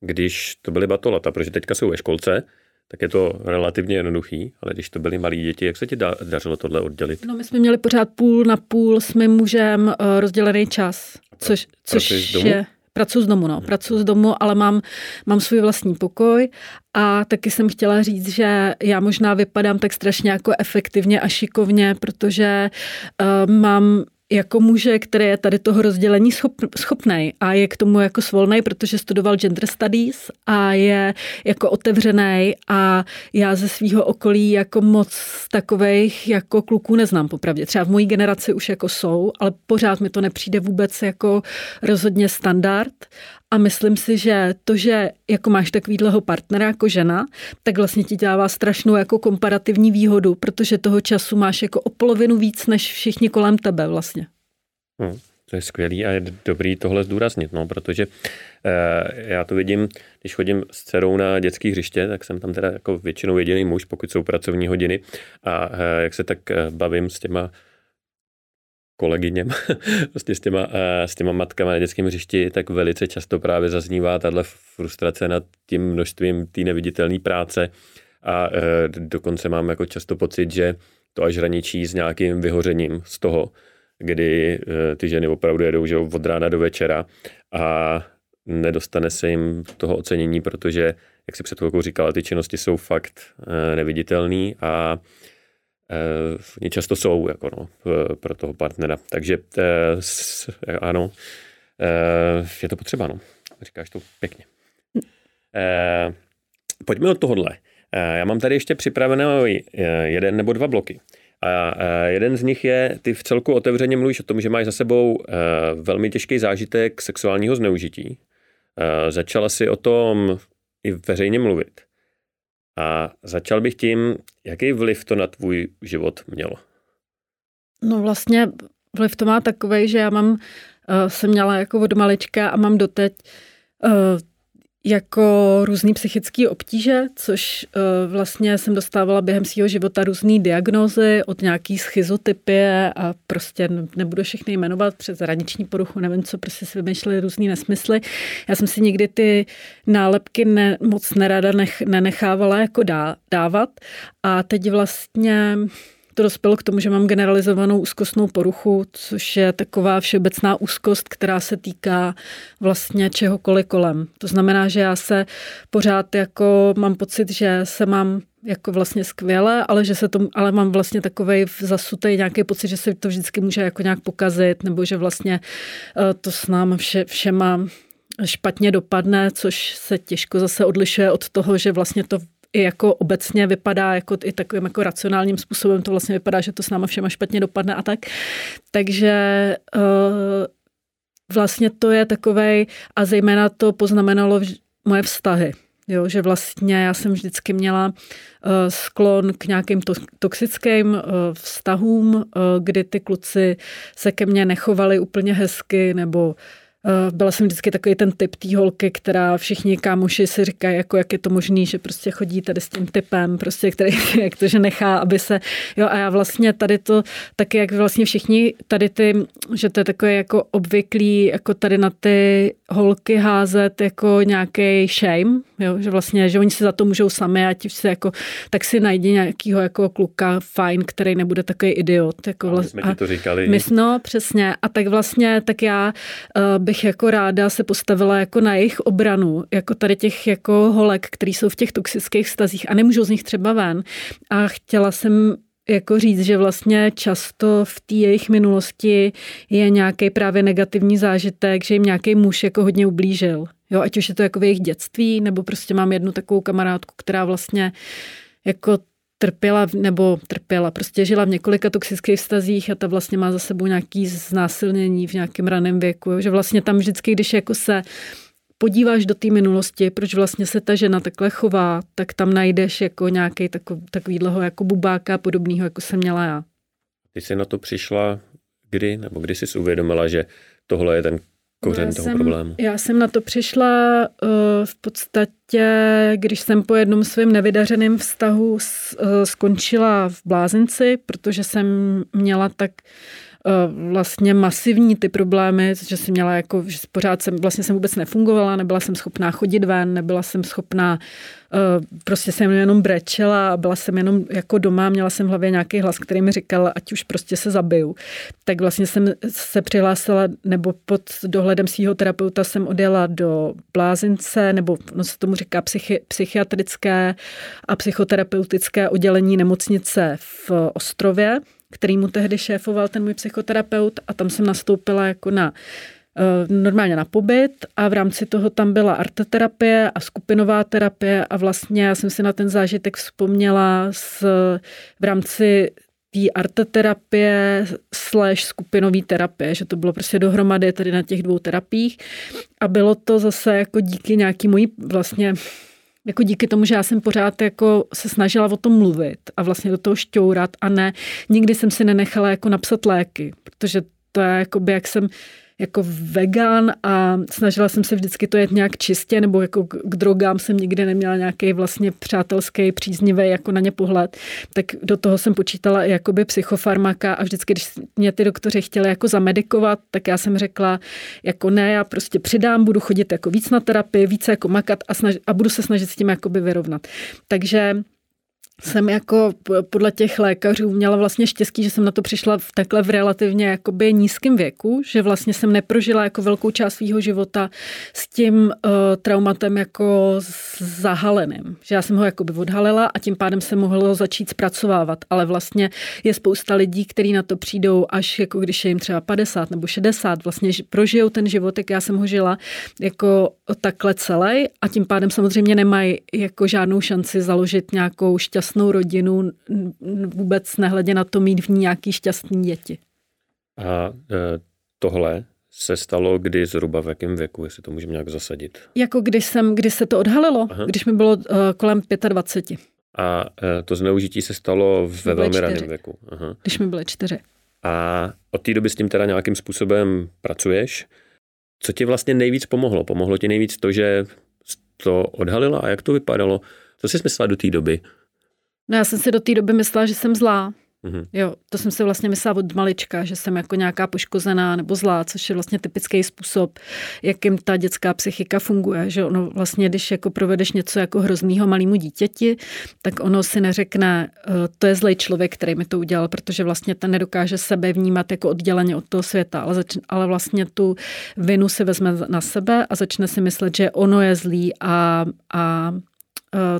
když to byly batolata, protože teďka jsou ve školce, tak je to relativně jednoduchý, ale když to byly malí děti, jak se ti dařilo tohle oddělit? No my jsme měli pořád půl na půl s mým mužem uh, rozdělený čas, což, což je... Pracuji z domu, no. Pracuji z domu, ale mám, mám svůj vlastní pokoj a taky jsem chtěla říct, že já možná vypadám tak strašně jako efektivně a šikovně, protože uh, mám jako muže, který je tady toho rozdělení schop, schopný a je k tomu jako svolný, protože studoval gender studies a je jako otevřený a já ze svého okolí jako moc takových jako kluků neznám popravdě. Třeba v mojí generaci už jako jsou, ale pořád mi to nepřijde vůbec jako rozhodně standard a myslím si, že to, že jako máš takovýhleho partnera jako žena, tak vlastně ti dává strašnou jako komparativní výhodu, protože toho času máš jako o polovinu víc než všichni kolem tebe vlastně. Hmm, to je skvělý a je dobrý tohle zdůraznit, no, protože eh, já to vidím, když chodím s dcerou na dětské hřiště, tak jsem tam teda jako většinou jediný muž, pokud jsou pracovní hodiny a eh, jak se tak eh, bavím s těma kolegyněm, prostě s těma, eh, s těma matkama na dětském hřišti, tak velice často právě zaznívá tahle frustrace nad tím množstvím té neviditelné práce. A eh, dokonce mám jako často pocit, že to až hraničí s nějakým vyhořením z toho, kdy eh, ty ženy opravdu jedou že od rána do večera a nedostane se jim toho ocenění, protože, jak si před chvilkou říkala, ty činnosti jsou fakt neviditelné a oni často jsou jako no, pro toho partnera. Takže uh, ano, je to potřeba, no. Říkáš to pěkně. Pojďme od tohohle. Já mám tady ještě připravené jeden nebo dva bloky. A jeden z nich je, ty v celku otevřeně mluvíš o tom, že máš za sebou velmi těžký zážitek sexuálního zneužití. Začala si o tom i veřejně mluvit. A začal bych tím, jaký vliv to na tvůj život mělo? No vlastně vliv to má takový, že já mám, uh, jsem měla jako od malička a mám doteď uh, jako různý psychické obtíže, což uh, vlastně jsem dostávala během svého života různé diagnózy od nějaký schizotypie a prostě nebudu všechny jmenovat přes hraniční poruchu, nevím co, prostě si vymýšleli různý nesmysly. Já jsem si nikdy ty nálepky ne, moc nerada nech, nenechávala jako dá, dávat a teď vlastně to dospělo k tomu, že mám generalizovanou úzkostnou poruchu, což je taková všeobecná úzkost, která se týká vlastně čehokoliv kolem. To znamená, že já se pořád jako mám pocit, že se mám jako vlastně skvěle, ale že se to, ale mám vlastně takový zasutý nějaký pocit, že se to vždycky může jako nějak pokazit, nebo že vlastně eh, to s námi vše, všema špatně dopadne, což se těžko zase odlišuje od toho, že vlastně to i jako obecně vypadá jako i takovým jako racionálním způsobem to vlastně vypadá, že to s náma všema špatně dopadne a tak. Takže uh, vlastně to je takovej a zejména to poznamenalo moje vztahy. Jo, že vlastně já jsem vždycky měla uh, sklon k nějakým to, toxickým uh, vztahům, uh, kdy ty kluci se ke mně nechovali úplně hezky nebo byla jsem vždycky takový ten typ té holky, která všichni kámoši si říkají, jako jak je to možný, že prostě chodí tady s tím typem, prostě, který jak to, že nechá, aby se, jo a já vlastně tady to, taky jak vlastně všichni tady ty, že to je takové jako obvyklý, jako tady na ty holky házet jako nějaký shame, jo, že vlastně, že oni si za to můžou sami a ti se jako, tak si najdi nějakýho jako kluka fajn, který nebude takový idiot. Jako vlastně, my jsme ti to říkali. My, no, přesně. A tak vlastně, tak já uh, bych jako ráda se postavila jako na jejich obranu, jako tady těch jako holek, který jsou v těch toxických stazích a nemůžou z nich třeba ven. A chtěla jsem jako říct, že vlastně často v té jejich minulosti je nějaký právě negativní zážitek, že jim nějaký muž jako hodně ublížil. Jo, ať už je to jako v jejich dětství, nebo prostě mám jednu takovou kamarádku, která vlastně jako trpěla, nebo trpěla, prostě žila v několika toxických vztazích a ta vlastně má za sebou nějaký znásilnění v nějakém raném věku, že vlastně tam vždycky, když jako se podíváš do té minulosti, proč vlastně se ta žena takhle chová, tak tam najdeš jako nějaký takový, takovýhleho jako bubáka podobného, jako jsem měla já. Ty jsi na to přišla kdy, nebo kdy jsi uvědomila, že tohle je ten kořen já toho jsem, problému? Já jsem na to přišla uh, v podstatě, když jsem po jednom svém nevydařeném vztahu s, uh, skončila v blázinci, protože jsem měla tak Eh, vlastně masivní ty problémy, že jsem měla jako, že pořád jsem, vlastně jsem vůbec nefungovala, nebyla jsem schopná chodit ven, nebyla jsem schopná, eh, prostě jsem jenom brečela a byla jsem jenom jako doma, měla jsem v hlavě nějaký hlas, který mi říkal, ať už prostě se zabiju. Tak vlastně jsem se přihlásila, nebo pod dohledem svého terapeuta jsem odjela do blázince, nebo no se tomu říká psychi, psychiatrické a psychoterapeutické oddělení nemocnice v Ostrově, který mu tehdy šéfoval ten můj psychoterapeut a tam jsem nastoupila jako na eh, normálně na pobyt a v rámci toho tam byla arteterapie a skupinová terapie a vlastně já jsem si na ten zážitek vzpomněla s, v rámci té arteterapie slash skupinový terapie, že to bylo prostě dohromady tady na těch dvou terapiích. A bylo to zase jako díky nějaký mojí vlastně jako díky tomu, že já jsem pořád jako se snažila o tom mluvit a vlastně do toho šťourat a ne, nikdy jsem si nenechala jako napsat léky, protože to je jako by, jak jsem jako vegan a snažila jsem se vždycky to jet nějak čistě, nebo jako k drogám jsem nikdy neměla nějaký vlastně přátelský, příznivý jako na ně pohled, tak do toho jsem počítala i jakoby psychofarmaka a vždycky, když mě ty doktoři chtěli jako zamedikovat, tak já jsem řekla, jako ne, já prostě přidám, budu chodit jako víc na terapii, více jako makat a, snaž, a budu se snažit s tím jakoby vyrovnat. Takže jsem jako podle těch lékařů měla vlastně štěstí, že jsem na to přišla v takhle v relativně jakoby nízkém věku, že vlastně jsem neprožila jako velkou část svého života s tím uh, traumatem jako zahaleným. Že já jsem ho jakoby odhalila a tím pádem se mohlo začít zpracovávat. Ale vlastně je spousta lidí, kteří na to přijdou až jako když je jim třeba 50 nebo 60, vlastně prožijou ten život, jak já jsem ho žila jako takhle celý a tím pádem samozřejmě nemají jako žádnou šanci založit nějakou šťastnou šťastnou rodinu, vůbec nehledě na to mít v ní nějaký šťastný děti. A e, tohle se stalo kdy zhruba v jakém věku, jestli to můžeme nějak zasadit? Jako když, jsem, kdy se to odhalilo, Aha. když mi bylo uh, kolem 25. A uh, to zneužití se stalo ve velmi raném věku. Aha. Když mi byly čtyři. A od té doby s tím teda nějakým způsobem pracuješ. Co ti vlastně nejvíc pomohlo? Pomohlo ti nejvíc to, že to odhalila a jak to vypadalo? Co jsi myslela do té doby? No já jsem si do té doby myslela, že jsem zlá. Mm-hmm. Jo, to jsem si vlastně myslela od malička, že jsem jako nějaká poškozená nebo zlá, což je vlastně typický způsob, jakým ta dětská psychika funguje, že ono vlastně, když jako provedeš něco jako hroznýho malému dítěti, tak ono si neřekne, eh, to je zlej člověk, který mi to udělal, protože vlastně ten nedokáže sebe vnímat jako odděleně od toho světa, ale, zač- ale vlastně tu vinu si vezme na sebe a začne si myslet, že ono je zlý a, a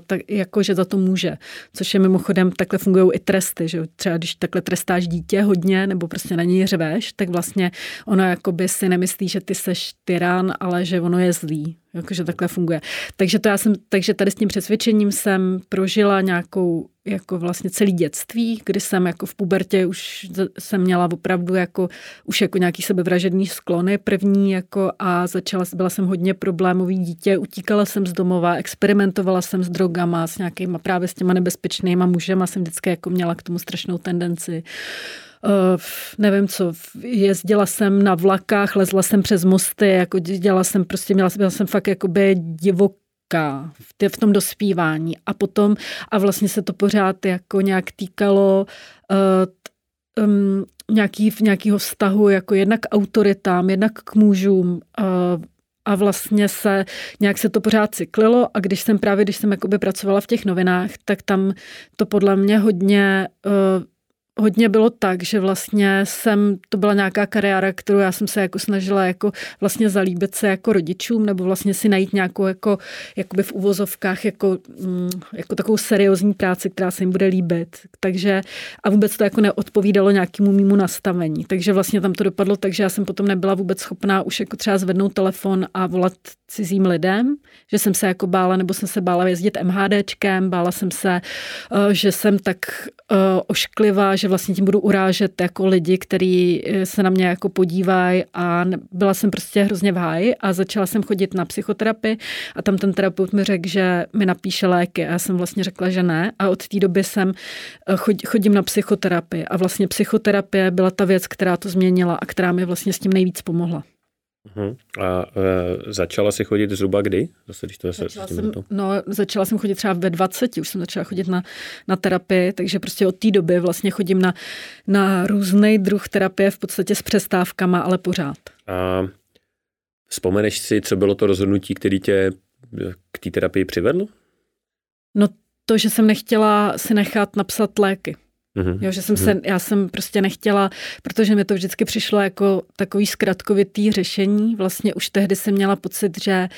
tak jako, že za to může. Což je mimochodem, takhle fungují i tresty, že třeba když takhle trestáš dítě hodně nebo prostě na něj řveš, tak vlastně ono jakoby si nemyslí, že ty seš tyran, ale že ono je zlý. Jakože takhle funguje. Takže, to já jsem, takže tady s tím přesvědčením jsem prožila nějakou jako vlastně celý dětství, kdy jsem jako v pubertě už jsem měla opravdu jako už jako nějaký sebevražedný sklony první jako a začala, byla jsem hodně problémový dítě, utíkala jsem z domova, experimentovala jsem s drogama, s nějakýma právě s těma nebezpečnýma mužema, jsem vždycky jako měla k tomu strašnou tendenci. Uh, nevím co, jezdila jsem na vlakách, lezla jsem přes mosty, jako dělala jsem prostě, měla, byla jsem fakt jakoby divok v, tom dospívání. A potom, a vlastně se to pořád jako nějak týkalo uh, um, nějaký, nějakého vztahu jako jednak k autoritám, jednak k mužům uh, a vlastně se, nějak se to pořád cyklilo. A když jsem právě, když jsem jakoby pracovala v těch novinách, tak tam to podle mě hodně uh, hodně bylo tak, že vlastně jsem, to byla nějaká kariéra, kterou já jsem se jako snažila jako vlastně zalíbit se jako rodičům, nebo vlastně si najít nějakou jako, jakoby v uvozovkách jako, mm, jako takovou seriózní práci, která se jim bude líbit. Takže a vůbec to jako neodpovídalo nějakému mýmu nastavení. Takže vlastně tam to dopadlo tak, že já jsem potom nebyla vůbec schopná už jako třeba zvednout telefon a volat cizím lidem, že jsem se jako bála, nebo jsem se bála jezdit MHDčkem, bála jsem se, eh, že jsem tak eh, ošklivá, že vlastně tím budu urážet jako lidi, kteří eh, se na mě jako podívají a byla jsem prostě hrozně v háji a začala jsem chodit na psychoterapii a tam ten terapeut mi řekl, že mi napíše léky a já jsem vlastně řekla, že ne a od té doby jsem chodím na psychoterapii a vlastně psychoterapie byla ta věc, která to změnila a která mi vlastně s tím nejvíc pomohla. Uh-huh. A e, začala si chodit zhruba kdy? Zase, když to začala, jsem, no, začala jsem chodit třeba ve 20, už jsem začala chodit na, na terapii, takže prostě od té doby vlastně chodím na, na různý druh terapie v podstatě s přestávkama, ale pořád. A vzpomeneš si, co bylo to rozhodnutí, který tě k té terapii přivedlo? No to, že jsem nechtěla si nechat napsat léky. Mm-hmm. Jo, že jsem mm-hmm. se, já jsem prostě nechtěla, protože mi to vždycky přišlo jako takový zkratkovitý řešení. Vlastně už tehdy jsem měla pocit, že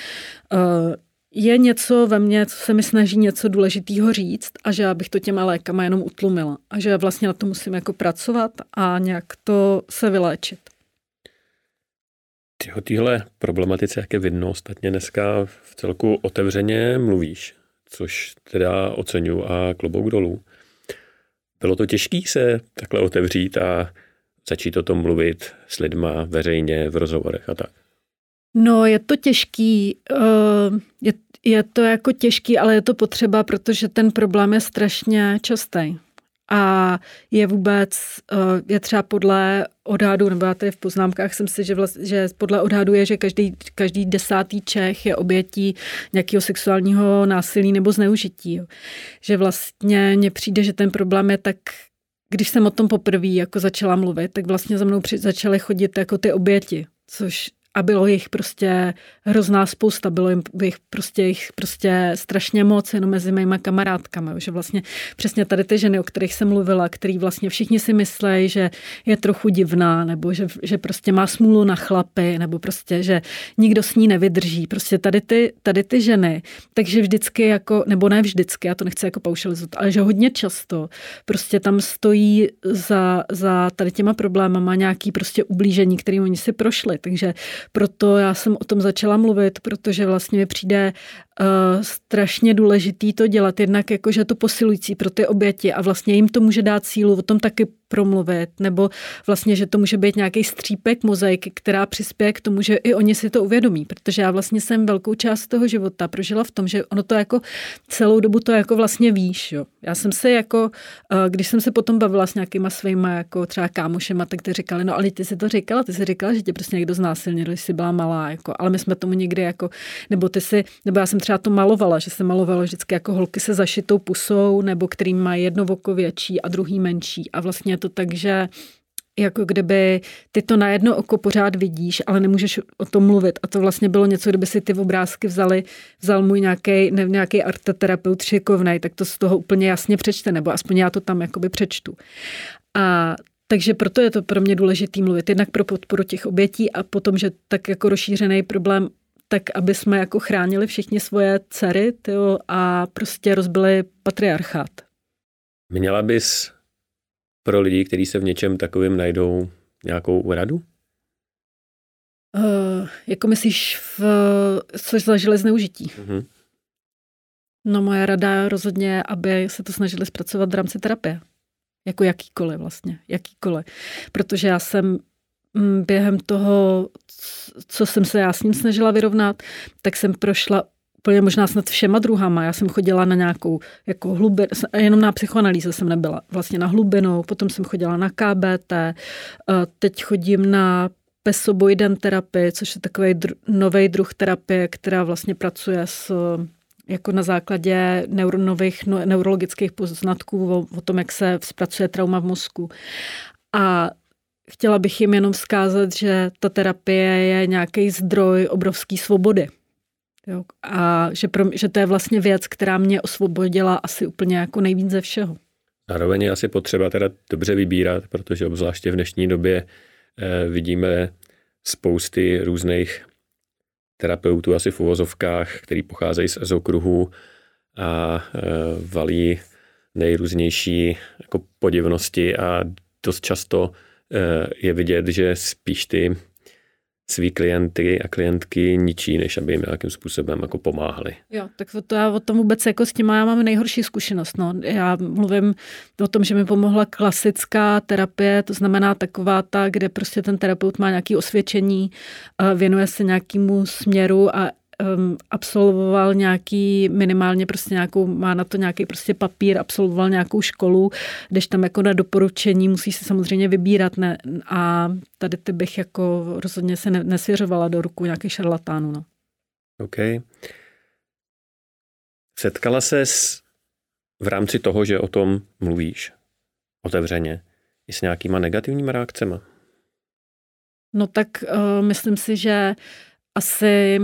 uh, je něco ve mně, co se mi snaží něco důležitého říct a že abych to těma lékama jenom utlumila. A že vlastně na to musím jako pracovat a nějak to se vyléčit. Ty o téhle problematice, jak je vidno, ostatně dneska v celku otevřeně mluvíš, což teda oceňuji a klobouk dolů. Bylo to těžké se takhle otevřít a začít o tom mluvit s lidma veřejně v rozhovorech a tak? No, je to těžký. Eh, je, je to jako těžký, ale je to potřeba, protože ten problém je strašně častý a je vůbec, eh, je třeba podle odhadu, nebo já tady v poznámkách jsem si, že, vlastně, že podle odhadu je, že každý, každý desátý Čech je obětí nějakého sexuálního násilí nebo zneužití. Že vlastně mně přijde, že ten problém je tak když jsem o tom poprvé jako začala mluvit, tak vlastně za mnou při, začaly chodit jako ty oběti, což a bylo jich prostě hrozná spousta, bylo jich prostě, jich prostě strašně moc jenom mezi mýma kamarádkami, že vlastně přesně tady ty ženy, o kterých jsem mluvila, který vlastně všichni si myslí, že je trochu divná, nebo že, že prostě má smůlu na chlapy, nebo prostě, že nikdo s ní nevydrží. Prostě tady ty, tady ty ženy, takže vždycky jako, nebo ne vždycky, já to nechci jako paušalizovat, ale že hodně často prostě tam stojí za, za tady těma problémama nějaký prostě ublížení, kterým oni si prošli. Takže proto já jsem o tom začala mluvit, protože vlastně mi přijde uh, strašně důležitý to dělat, jednak jakože to posilující pro ty oběti a vlastně jim to může dát sílu o tom taky promluvit, nebo vlastně, že to může být nějaký střípek mozaiky, která přispěje k tomu, že i oni si to uvědomí, protože já vlastně jsem velkou část toho života prožila v tom, že ono to jako celou dobu to jako vlastně víš, jo. Já jsem se jako, uh, když jsem se potom bavila s nějakýma svýma jako třeba kámošema, tak ty říkali, no ale ty si to říkala, ty si říkala, že tě prostě někdo znásilnil, když jsi byla malá, jako, ale my jsme tomu někdy jako, nebo ty si, nebo já jsem třeba to malovala, že se malovalo vždycky jako holky se zašitou pusou, nebo který má jedno oko větší a druhý menší. A vlastně to tak, že jako kdyby ty to na jedno oko pořád vidíš, ale nemůžeš o tom mluvit. A to vlastně bylo něco, kdyby si ty obrázky vzali, vzal můj nějaký, ne, nějaký arteterapeut šikovnej, tak to z toho úplně jasně přečte, nebo aspoň já to tam jakoby přečtu. A takže proto je to pro mě důležité mluvit, jednak pro podporu těch obětí a potom, že tak jako rozšířený problém tak aby jsme jako chránili všichni svoje dcery tyjo, a prostě rozbili patriarchát. Měla bys pro lidi, kteří se v něčem takovým najdou, nějakou radu? Uh, jako myslíš, v, co zažili zneužití? Uh-huh. No moje rada rozhodně, aby se to snažili zpracovat v rámci terapie. Jako jakýkoliv vlastně, jakýkoliv. Protože já jsem Mm, během toho, co jsem se já s ním snažila vyrovnat, tak jsem prošla úplně možná snad všema druhama. Já jsem chodila na nějakou jako hlubinu, jenom na psychoanalýzu jsem nebyla, vlastně na hlubinu, potom jsem chodila na KBT, teď chodím na pesoboiden terapii, což je takový dru, nový druh terapie, která vlastně pracuje s jako na základě neuro, nových no, neurologických poznatků o, o tom, jak se zpracuje trauma v mozku. A chtěla bych jim jenom vzkázat, že ta terapie je nějaký zdroj obrovské svobody. Jo? A že, pro, že to je vlastně věc, která mě osvobodila asi úplně jako nejvíc ze všeho. Zároveň je asi potřeba teda dobře vybírat, protože obzvláště v dnešní době eh, vidíme spousty různých terapeutů asi v uvozovkách, který pocházejí z ezokruhu a eh, valí nejrůznější jako podivnosti a dost často eh, je vidět, že spíš ty svý klienty a klientky ničí, než aby jim nějakým způsobem jako pomáhali. Jo, tak to já o tom vůbec jako s tím já mám nejhorší zkušenost. No. Já mluvím o tom, že mi pomohla klasická terapie, to znamená taková ta, kde prostě ten terapeut má nějaké osvědčení, věnuje se nějakému směru a um, absolvoval nějaký, minimálně prostě nějakou, má na to nějaký prostě papír, absolvoval nějakou školu, když tam jako na doporučení musí se samozřejmě vybírat ne, a tady ty bych jako rozhodně se ne, nesvěřovala do ruku nějakých šarlatánů. No. OK. Setkala se s, v rámci toho, že o tom mluvíš otevřeně, i s nějakýma negativníma reakcemi? No tak uh, myslím si, že asi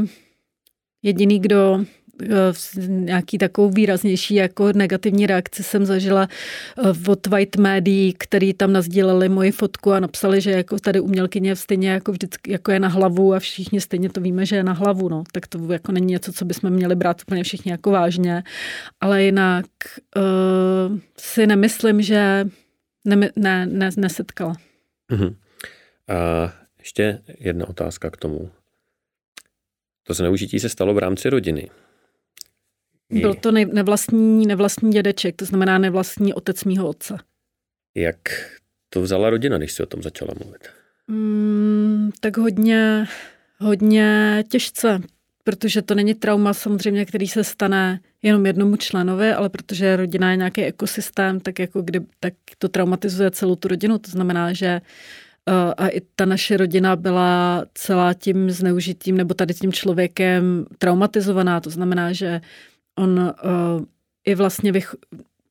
Jediný, kdo eh, nějaký takovou výraznější jako negativní reakci jsem zažila eh, od White médií, který tam nazdíleli moji fotku a napsali, že jako tady umělkyně stejně jako vždycky jako je na hlavu a všichni stejně to víme, že je na hlavu, no. Tak to jako není něco, co bychom měli brát úplně všichni jako vážně. Ale jinak uh, si nemyslím, že ne, ne, ne, nesetkala. Uh-huh. A ještě jedna otázka k tomu. To zneužití se stalo v rámci rodiny. Byl to nevlastní, nevlastní dědeček, to znamená nevlastní otec mýho otce. Jak to vzala rodina, když si o tom začala mluvit? Mm, tak hodně, hodně těžce, protože to není trauma samozřejmě, který se stane jenom jednomu členovi, ale protože rodina je nějaký ekosystém, tak jako kdy, tak to traumatizuje celou tu rodinu. To znamená, že a i ta naše rodina byla celá tím zneužitím nebo tady tím člověkem traumatizovaná. To znamená, že on i vlastně vych,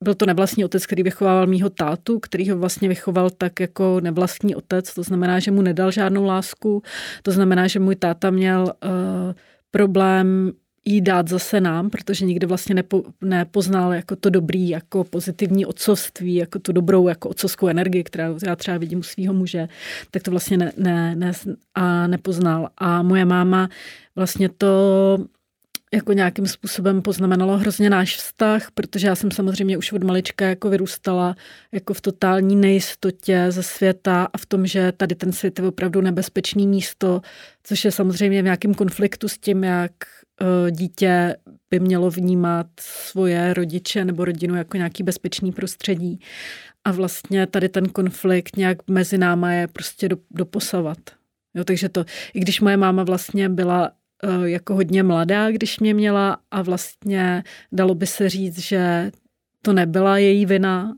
byl to nevlastní otec, který vychovával mýho tátu, který ho vlastně vychoval tak jako nevlastní otec, to znamená, že mu nedal žádnou lásku, to znamená, že můj táta měl uh, problém jí dát zase nám, protože nikdy vlastně nepo, nepoznal jako to dobrý, jako pozitivní otcovství, jako tu dobrou jako otcovskou energii, kterou já třeba vidím u svého muže, tak to vlastně ne, ne, ne, a nepoznal. A moje máma vlastně to jako nějakým způsobem poznamenalo hrozně náš vztah, protože já jsem samozřejmě už od malička jako vyrůstala jako v totální nejistotě ze světa a v tom, že tady ten svět je opravdu nebezpečný místo, což je samozřejmě v nějakém konfliktu s tím, jak dítě by mělo vnímat svoje rodiče nebo rodinu jako nějaký bezpečný prostředí. A vlastně tady ten konflikt nějak mezi náma je prostě do, doposavat. Jo, takže to, i když moje máma vlastně byla uh, jako hodně mladá, když mě měla a vlastně dalo by se říct, že to nebyla její vina,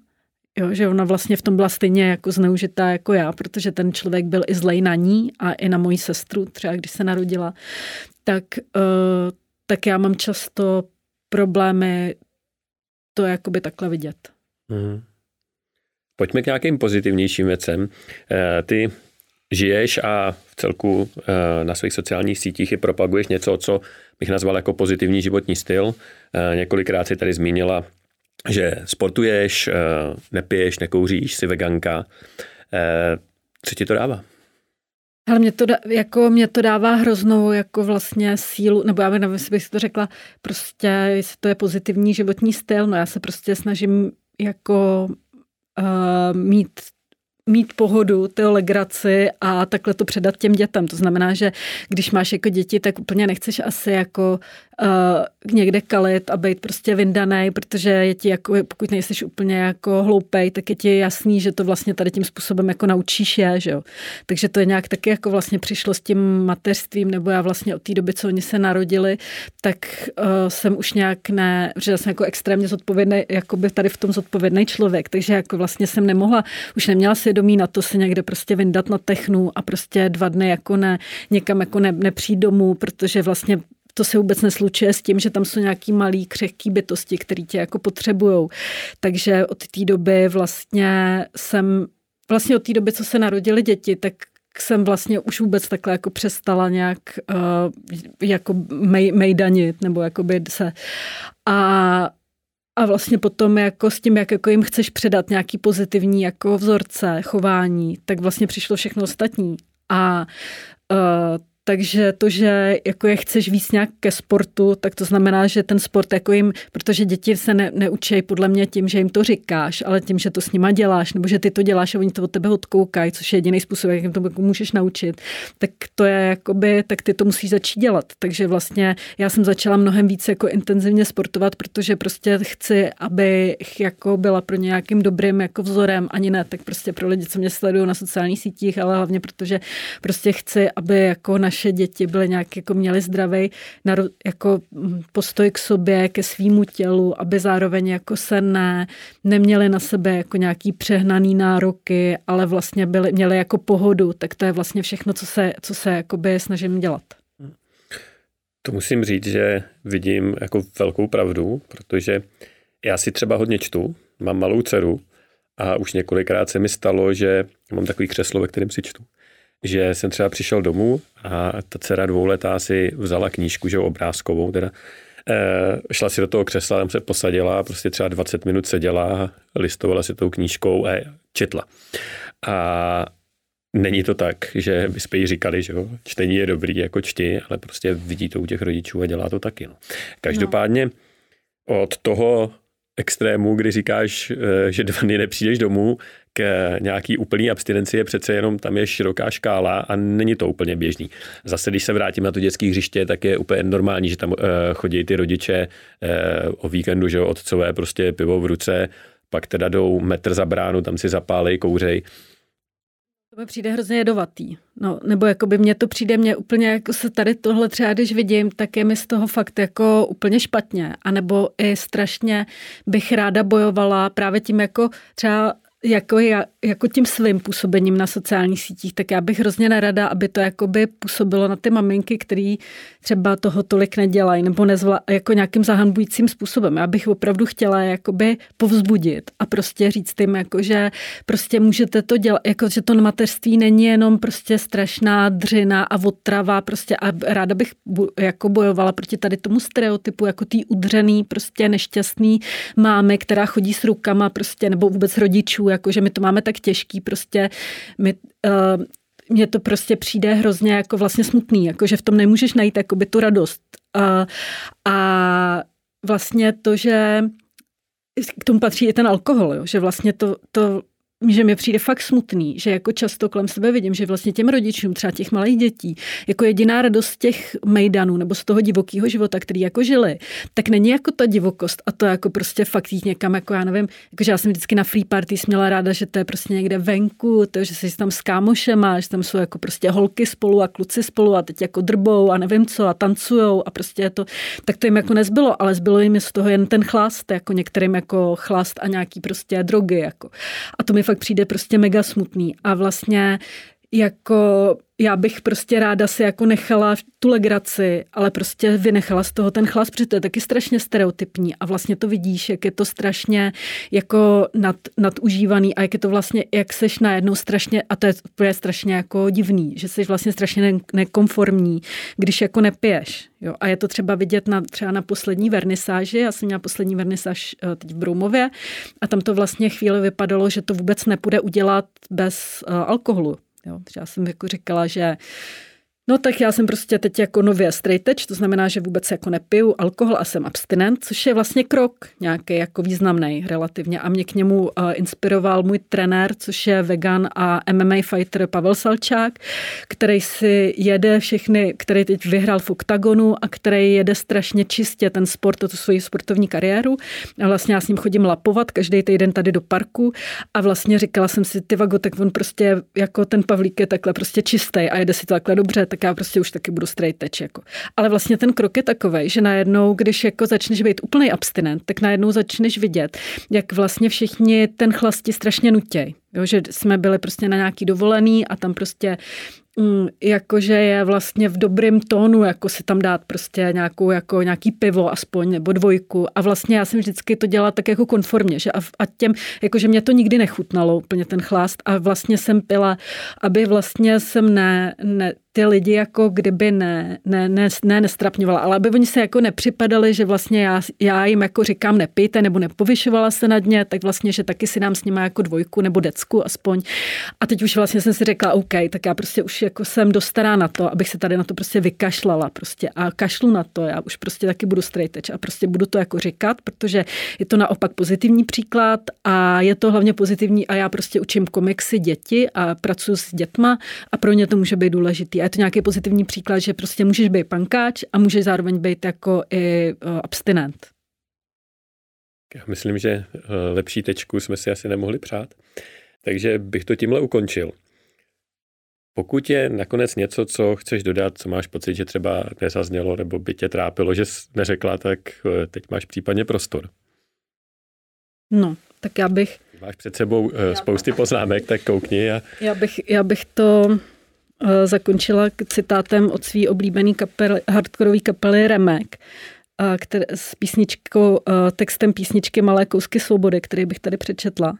jo, že ona vlastně v tom byla stejně jako zneužitá jako já, protože ten člověk byl i zlej na ní a i na moji sestru, třeba když se narodila, tak, uh, tak já mám často problémy to jakoby takhle vidět. Hmm. Pojďme k nějakým pozitivnějším věcem. Eh, ty žiješ a v celku eh, na svých sociálních sítích i propaguješ něco, co bych nazval jako pozitivní životní styl. Několikrát si tady zmínila, že sportuješ, nepiješ, nekouříš, jsi veganka. Co ti to dává? Ale mě to, jako, mě to dává hroznou jako vlastně sílu, nebo já nevím, jestli bych si to řekla, prostě, jestli to je pozitivní životní styl, no já se prostě snažím jako uh, mít mít pohodu, ty legraci a takhle to předat těm dětem. To znamená, že když máš jako děti, tak úplně nechceš asi jako uh, někde kalit a být prostě vyndaný, protože je ti jako, pokud nejsi úplně jako hloupej, tak je ti jasný, že to vlastně tady tím způsobem jako naučíš je, že jo. Takže to je nějak taky jako vlastně přišlo s tím mateřstvím, nebo já vlastně od té doby, co oni se narodili, tak uh, jsem už nějak ne, že jsem jako extrémně zodpovědný, jako by tady v tom zodpovědný člověk, takže jako vlastně jsem nemohla, už neměla svědomí na to se někde prostě vyndat na technu a prostě dva dny jako ne, někam jako ne, nepřijít domů, protože vlastně to se vůbec neslučuje s tím, že tam jsou nějaký malý křehký bytosti, které tě jako potřebujou. Takže od té doby vlastně jsem, vlastně od té doby, co se narodili děti, tak jsem vlastně už vůbec takhle jako přestala nějak uh, jako mej, mejdanit, nebo jako by se. A a vlastně potom jako s tím, jak jako jim chceš předat nějaký pozitivní jako vzorce chování, tak vlastně přišlo všechno ostatní. A uh, takže to, že jako je chceš víc nějak ke sportu, tak to znamená, že ten sport jako jim, protože děti se ne, neučí podle mě tím, že jim to říkáš, ale tím, že to s nima děláš, nebo že ty to děláš a oni to od tebe odkoukají, což je jediný způsob, jak jim to jako můžeš naučit, tak to je jakoby, tak ty to musíš začít dělat. Takže vlastně já jsem začala mnohem víc jako intenzivně sportovat, protože prostě chci, aby jako byla pro nějakým dobrým jako vzorem, ani ne, tak prostě pro lidi, co mě sledují na sociálních sítích, ale hlavně protože prostě chci, aby jako na naše děti byly nějak jako měly zdravý jako postoj k sobě, ke svýmu tělu, aby zároveň jako se ne, neměli na sebe jako nějaký přehnaný nároky, ale vlastně byli, měli jako pohodu, tak to je vlastně všechno, co se, co se jakoby snažím dělat. To musím říct, že vidím jako velkou pravdu, protože já si třeba hodně čtu, mám malou dceru a už několikrát se mi stalo, že mám takový křeslo, ve kterém si čtu že jsem třeba přišel domů a ta dcera dvouletá si vzala knížku, že obrázkovou, teda e, šla si do toho křesla, tam se posadila prostě třeba 20 minut seděla, listovala si tou knížkou a četla. A není to tak, že byste jí říkali, že jo, čtení je dobrý jako čti, ale prostě vidí to u těch rodičů a dělá to taky. No. Každopádně od toho extrému, kdy říkáš, eh, že dva dny nepřijdeš domů, k nějaký úplný abstinenci je přece jenom tam je široká škála a není to úplně běžný. Zase, když se vrátím na to dětské hřiště, tak je úplně normální, že tam uh, chodí ty rodiče uh, o víkendu, že otcové prostě pivo v ruce, pak teda jdou metr za bránu, tam si zapálej, kouřej. To mi přijde hrozně jedovatý. No, nebo jako by mně to přijde, mě úplně jako se tady tohle třeba, když vidím, tak je mi z toho fakt jako úplně špatně. A nebo i strašně bych ráda bojovala právě tím jako třeba jako, jako tím svým působením na sociálních sítích, tak já bych hrozně nerada, aby to jakoby působilo na ty maminky, který třeba toho tolik nedělají nebo nezvla, jako nějakým zahanbujícím způsobem. Já bych opravdu chtěla jakoby povzbudit a prostě říct jim, jako, že prostě můžete to dělat, jako, že to mateřství není jenom prostě strašná dřina a otrava prostě a ráda bych jako bojovala proti tady tomu stereotypu, jako tý udřený prostě nešťastný mámy, která chodí s rukama prostě nebo vůbec rodičů, jako že my to máme tak těžký, prostě my, uh, mně to prostě přijde hrozně jako vlastně smutný, jako že v tom nemůžeš najít jakoby tu radost. Uh, a vlastně to, že k tomu patří i ten alkohol, jo? že vlastně to, to že mi přijde fakt smutný, že jako často kolem sebe vidím, že vlastně těm rodičům, třeba těch malých dětí, jako jediná radost těch mejdanů nebo z toho divokého života, který jako žili, tak není jako ta divokost a to jako prostě fakt jít někam, jako já nevím, jako že já jsem vždycky na free party směla ráda, že to je prostě někde venku, to, že jsi tam s kámošema, že tam jsou jako prostě holky spolu a kluci spolu a teď jako drbou a nevím co a tancujou a prostě je to, tak to jim jako nezbylo, ale zbylo jim z toho jen ten chlast, jako některým jako chlast a nějaký prostě drogy, jako. A to mi fakt fakt přijde prostě mega smutný. A vlastně jako já bych prostě ráda si jako nechala tu legraci, ale prostě vynechala z toho ten chlas, protože to je taky strašně stereotypní a vlastně to vidíš, jak je to strašně jako nad, nadužívaný a jak je to vlastně, jak seš najednou strašně, a to je, to je strašně jako divný, že jsi vlastně strašně ne, nekonformní, když jako nepiješ. Jo? A je to třeba vidět na, třeba na poslední vernisáži, já jsem měla poslední vernisáž eh, teď v Broumově a tam to vlastně chvíli vypadalo, že to vůbec nepůjde udělat bez uh, alkoholu. Jo, já jsem jako říkala, že No tak já jsem prostě teď jako nově straight edge, to znamená, že vůbec jako nepiju alkohol a jsem abstinent, což je vlastně krok nějaký jako významný relativně. A mě k němu uh, inspiroval můj trenér, což je vegan a MMA fighter Pavel Salčák, který si jede všechny, který teď vyhrál v oktagonu a který jede strašně čistě ten sport, tu svoji sportovní kariéru. A vlastně já s ním chodím lapovat každý týden tady do parku a vlastně říkala jsem si, ty vago, tak on prostě jako ten Pavlík je takhle prostě čistý a jede si to takhle dobře, tak já prostě už taky budu straight edge. Jako. Ale vlastně ten krok je takový, že najednou, když jako začneš být úplný abstinent, tak najednou začneš vidět, jak vlastně všichni ten chlasti strašně nutěj. Jo, že jsme byli prostě na nějaký dovolený a tam prostě mm, jakože je vlastně v dobrém tónu, jako si tam dát prostě nějakou, jako nějaký pivo aspoň, nebo dvojku. A vlastně já jsem vždycky to dělala tak jako konformně, že a, a těm, jakože mě to nikdy nechutnalo úplně ten chlást a vlastně jsem pila, aby vlastně jsem ne, ne ty lidi jako kdyby ne, ne, ne, ne nestrapňovala, ale aby oni se jako nepřipadali, že vlastně já, já jim jako říkám nepijte nebo nepovyšovala se nad ně, tak vlastně, že taky si dám s nimi jako dvojku nebo decku aspoň. A teď už vlastně jsem si řekla, OK, tak já prostě už jako jsem dostará na to, abych se tady na to prostě vykašlala prostě a kašlu na to, já už prostě taky budu straight edge a prostě budu to jako říkat, protože je to naopak pozitivní příklad a je to hlavně pozitivní a já prostě učím komiksy děti a pracuji s dětma a pro ně to může být důležitý a je to nějaký pozitivní příklad, že prostě můžeš být pankáč a můžeš zároveň být jako i uh, abstinent. Já myslím, že uh, lepší tečku jsme si asi nemohli přát. Takže bych to tímhle ukončil. Pokud je nakonec něco, co chceš dodat, co máš pocit, že třeba nezaznělo nebo by tě trápilo, že jsi neřekla, tak uh, teď máš případně prostor. No, tak já bych... Máš před sebou uh, spousty poznámek, tak koukni. A... Já bych, já bych to Eh, zakončila citátem od svý oblíbený kapely, hardcoreový kapely Remek, eh, které, s písničkou, eh, textem písničky Malé kousky svobody, který bych tady přečetla.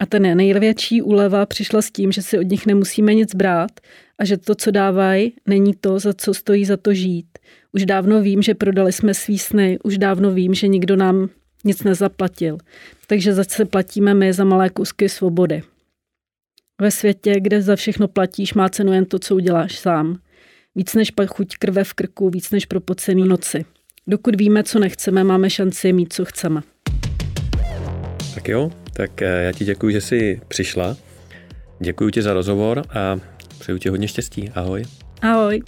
A je největší úleva přišla s tím, že si od nich nemusíme nic brát a že to, co dávají, není to, za co stojí za to žít. Už dávno vím, že prodali jsme svý sny, už dávno vím, že nikdo nám nic nezaplatil. Takže zase platíme my za malé kousky svobody. Ve světě, kde za všechno platíš, má cenu jen to, co uděláš sám. Víc než pak chuť krve v krku, víc než propocený noci. Dokud víme, co nechceme, máme šanci mít, co chceme. Tak jo, tak eh, já ti děkuji, že jsi přišla. Děkuji ti za rozhovor a přeju ti hodně štěstí. Ahoj. Ahoj.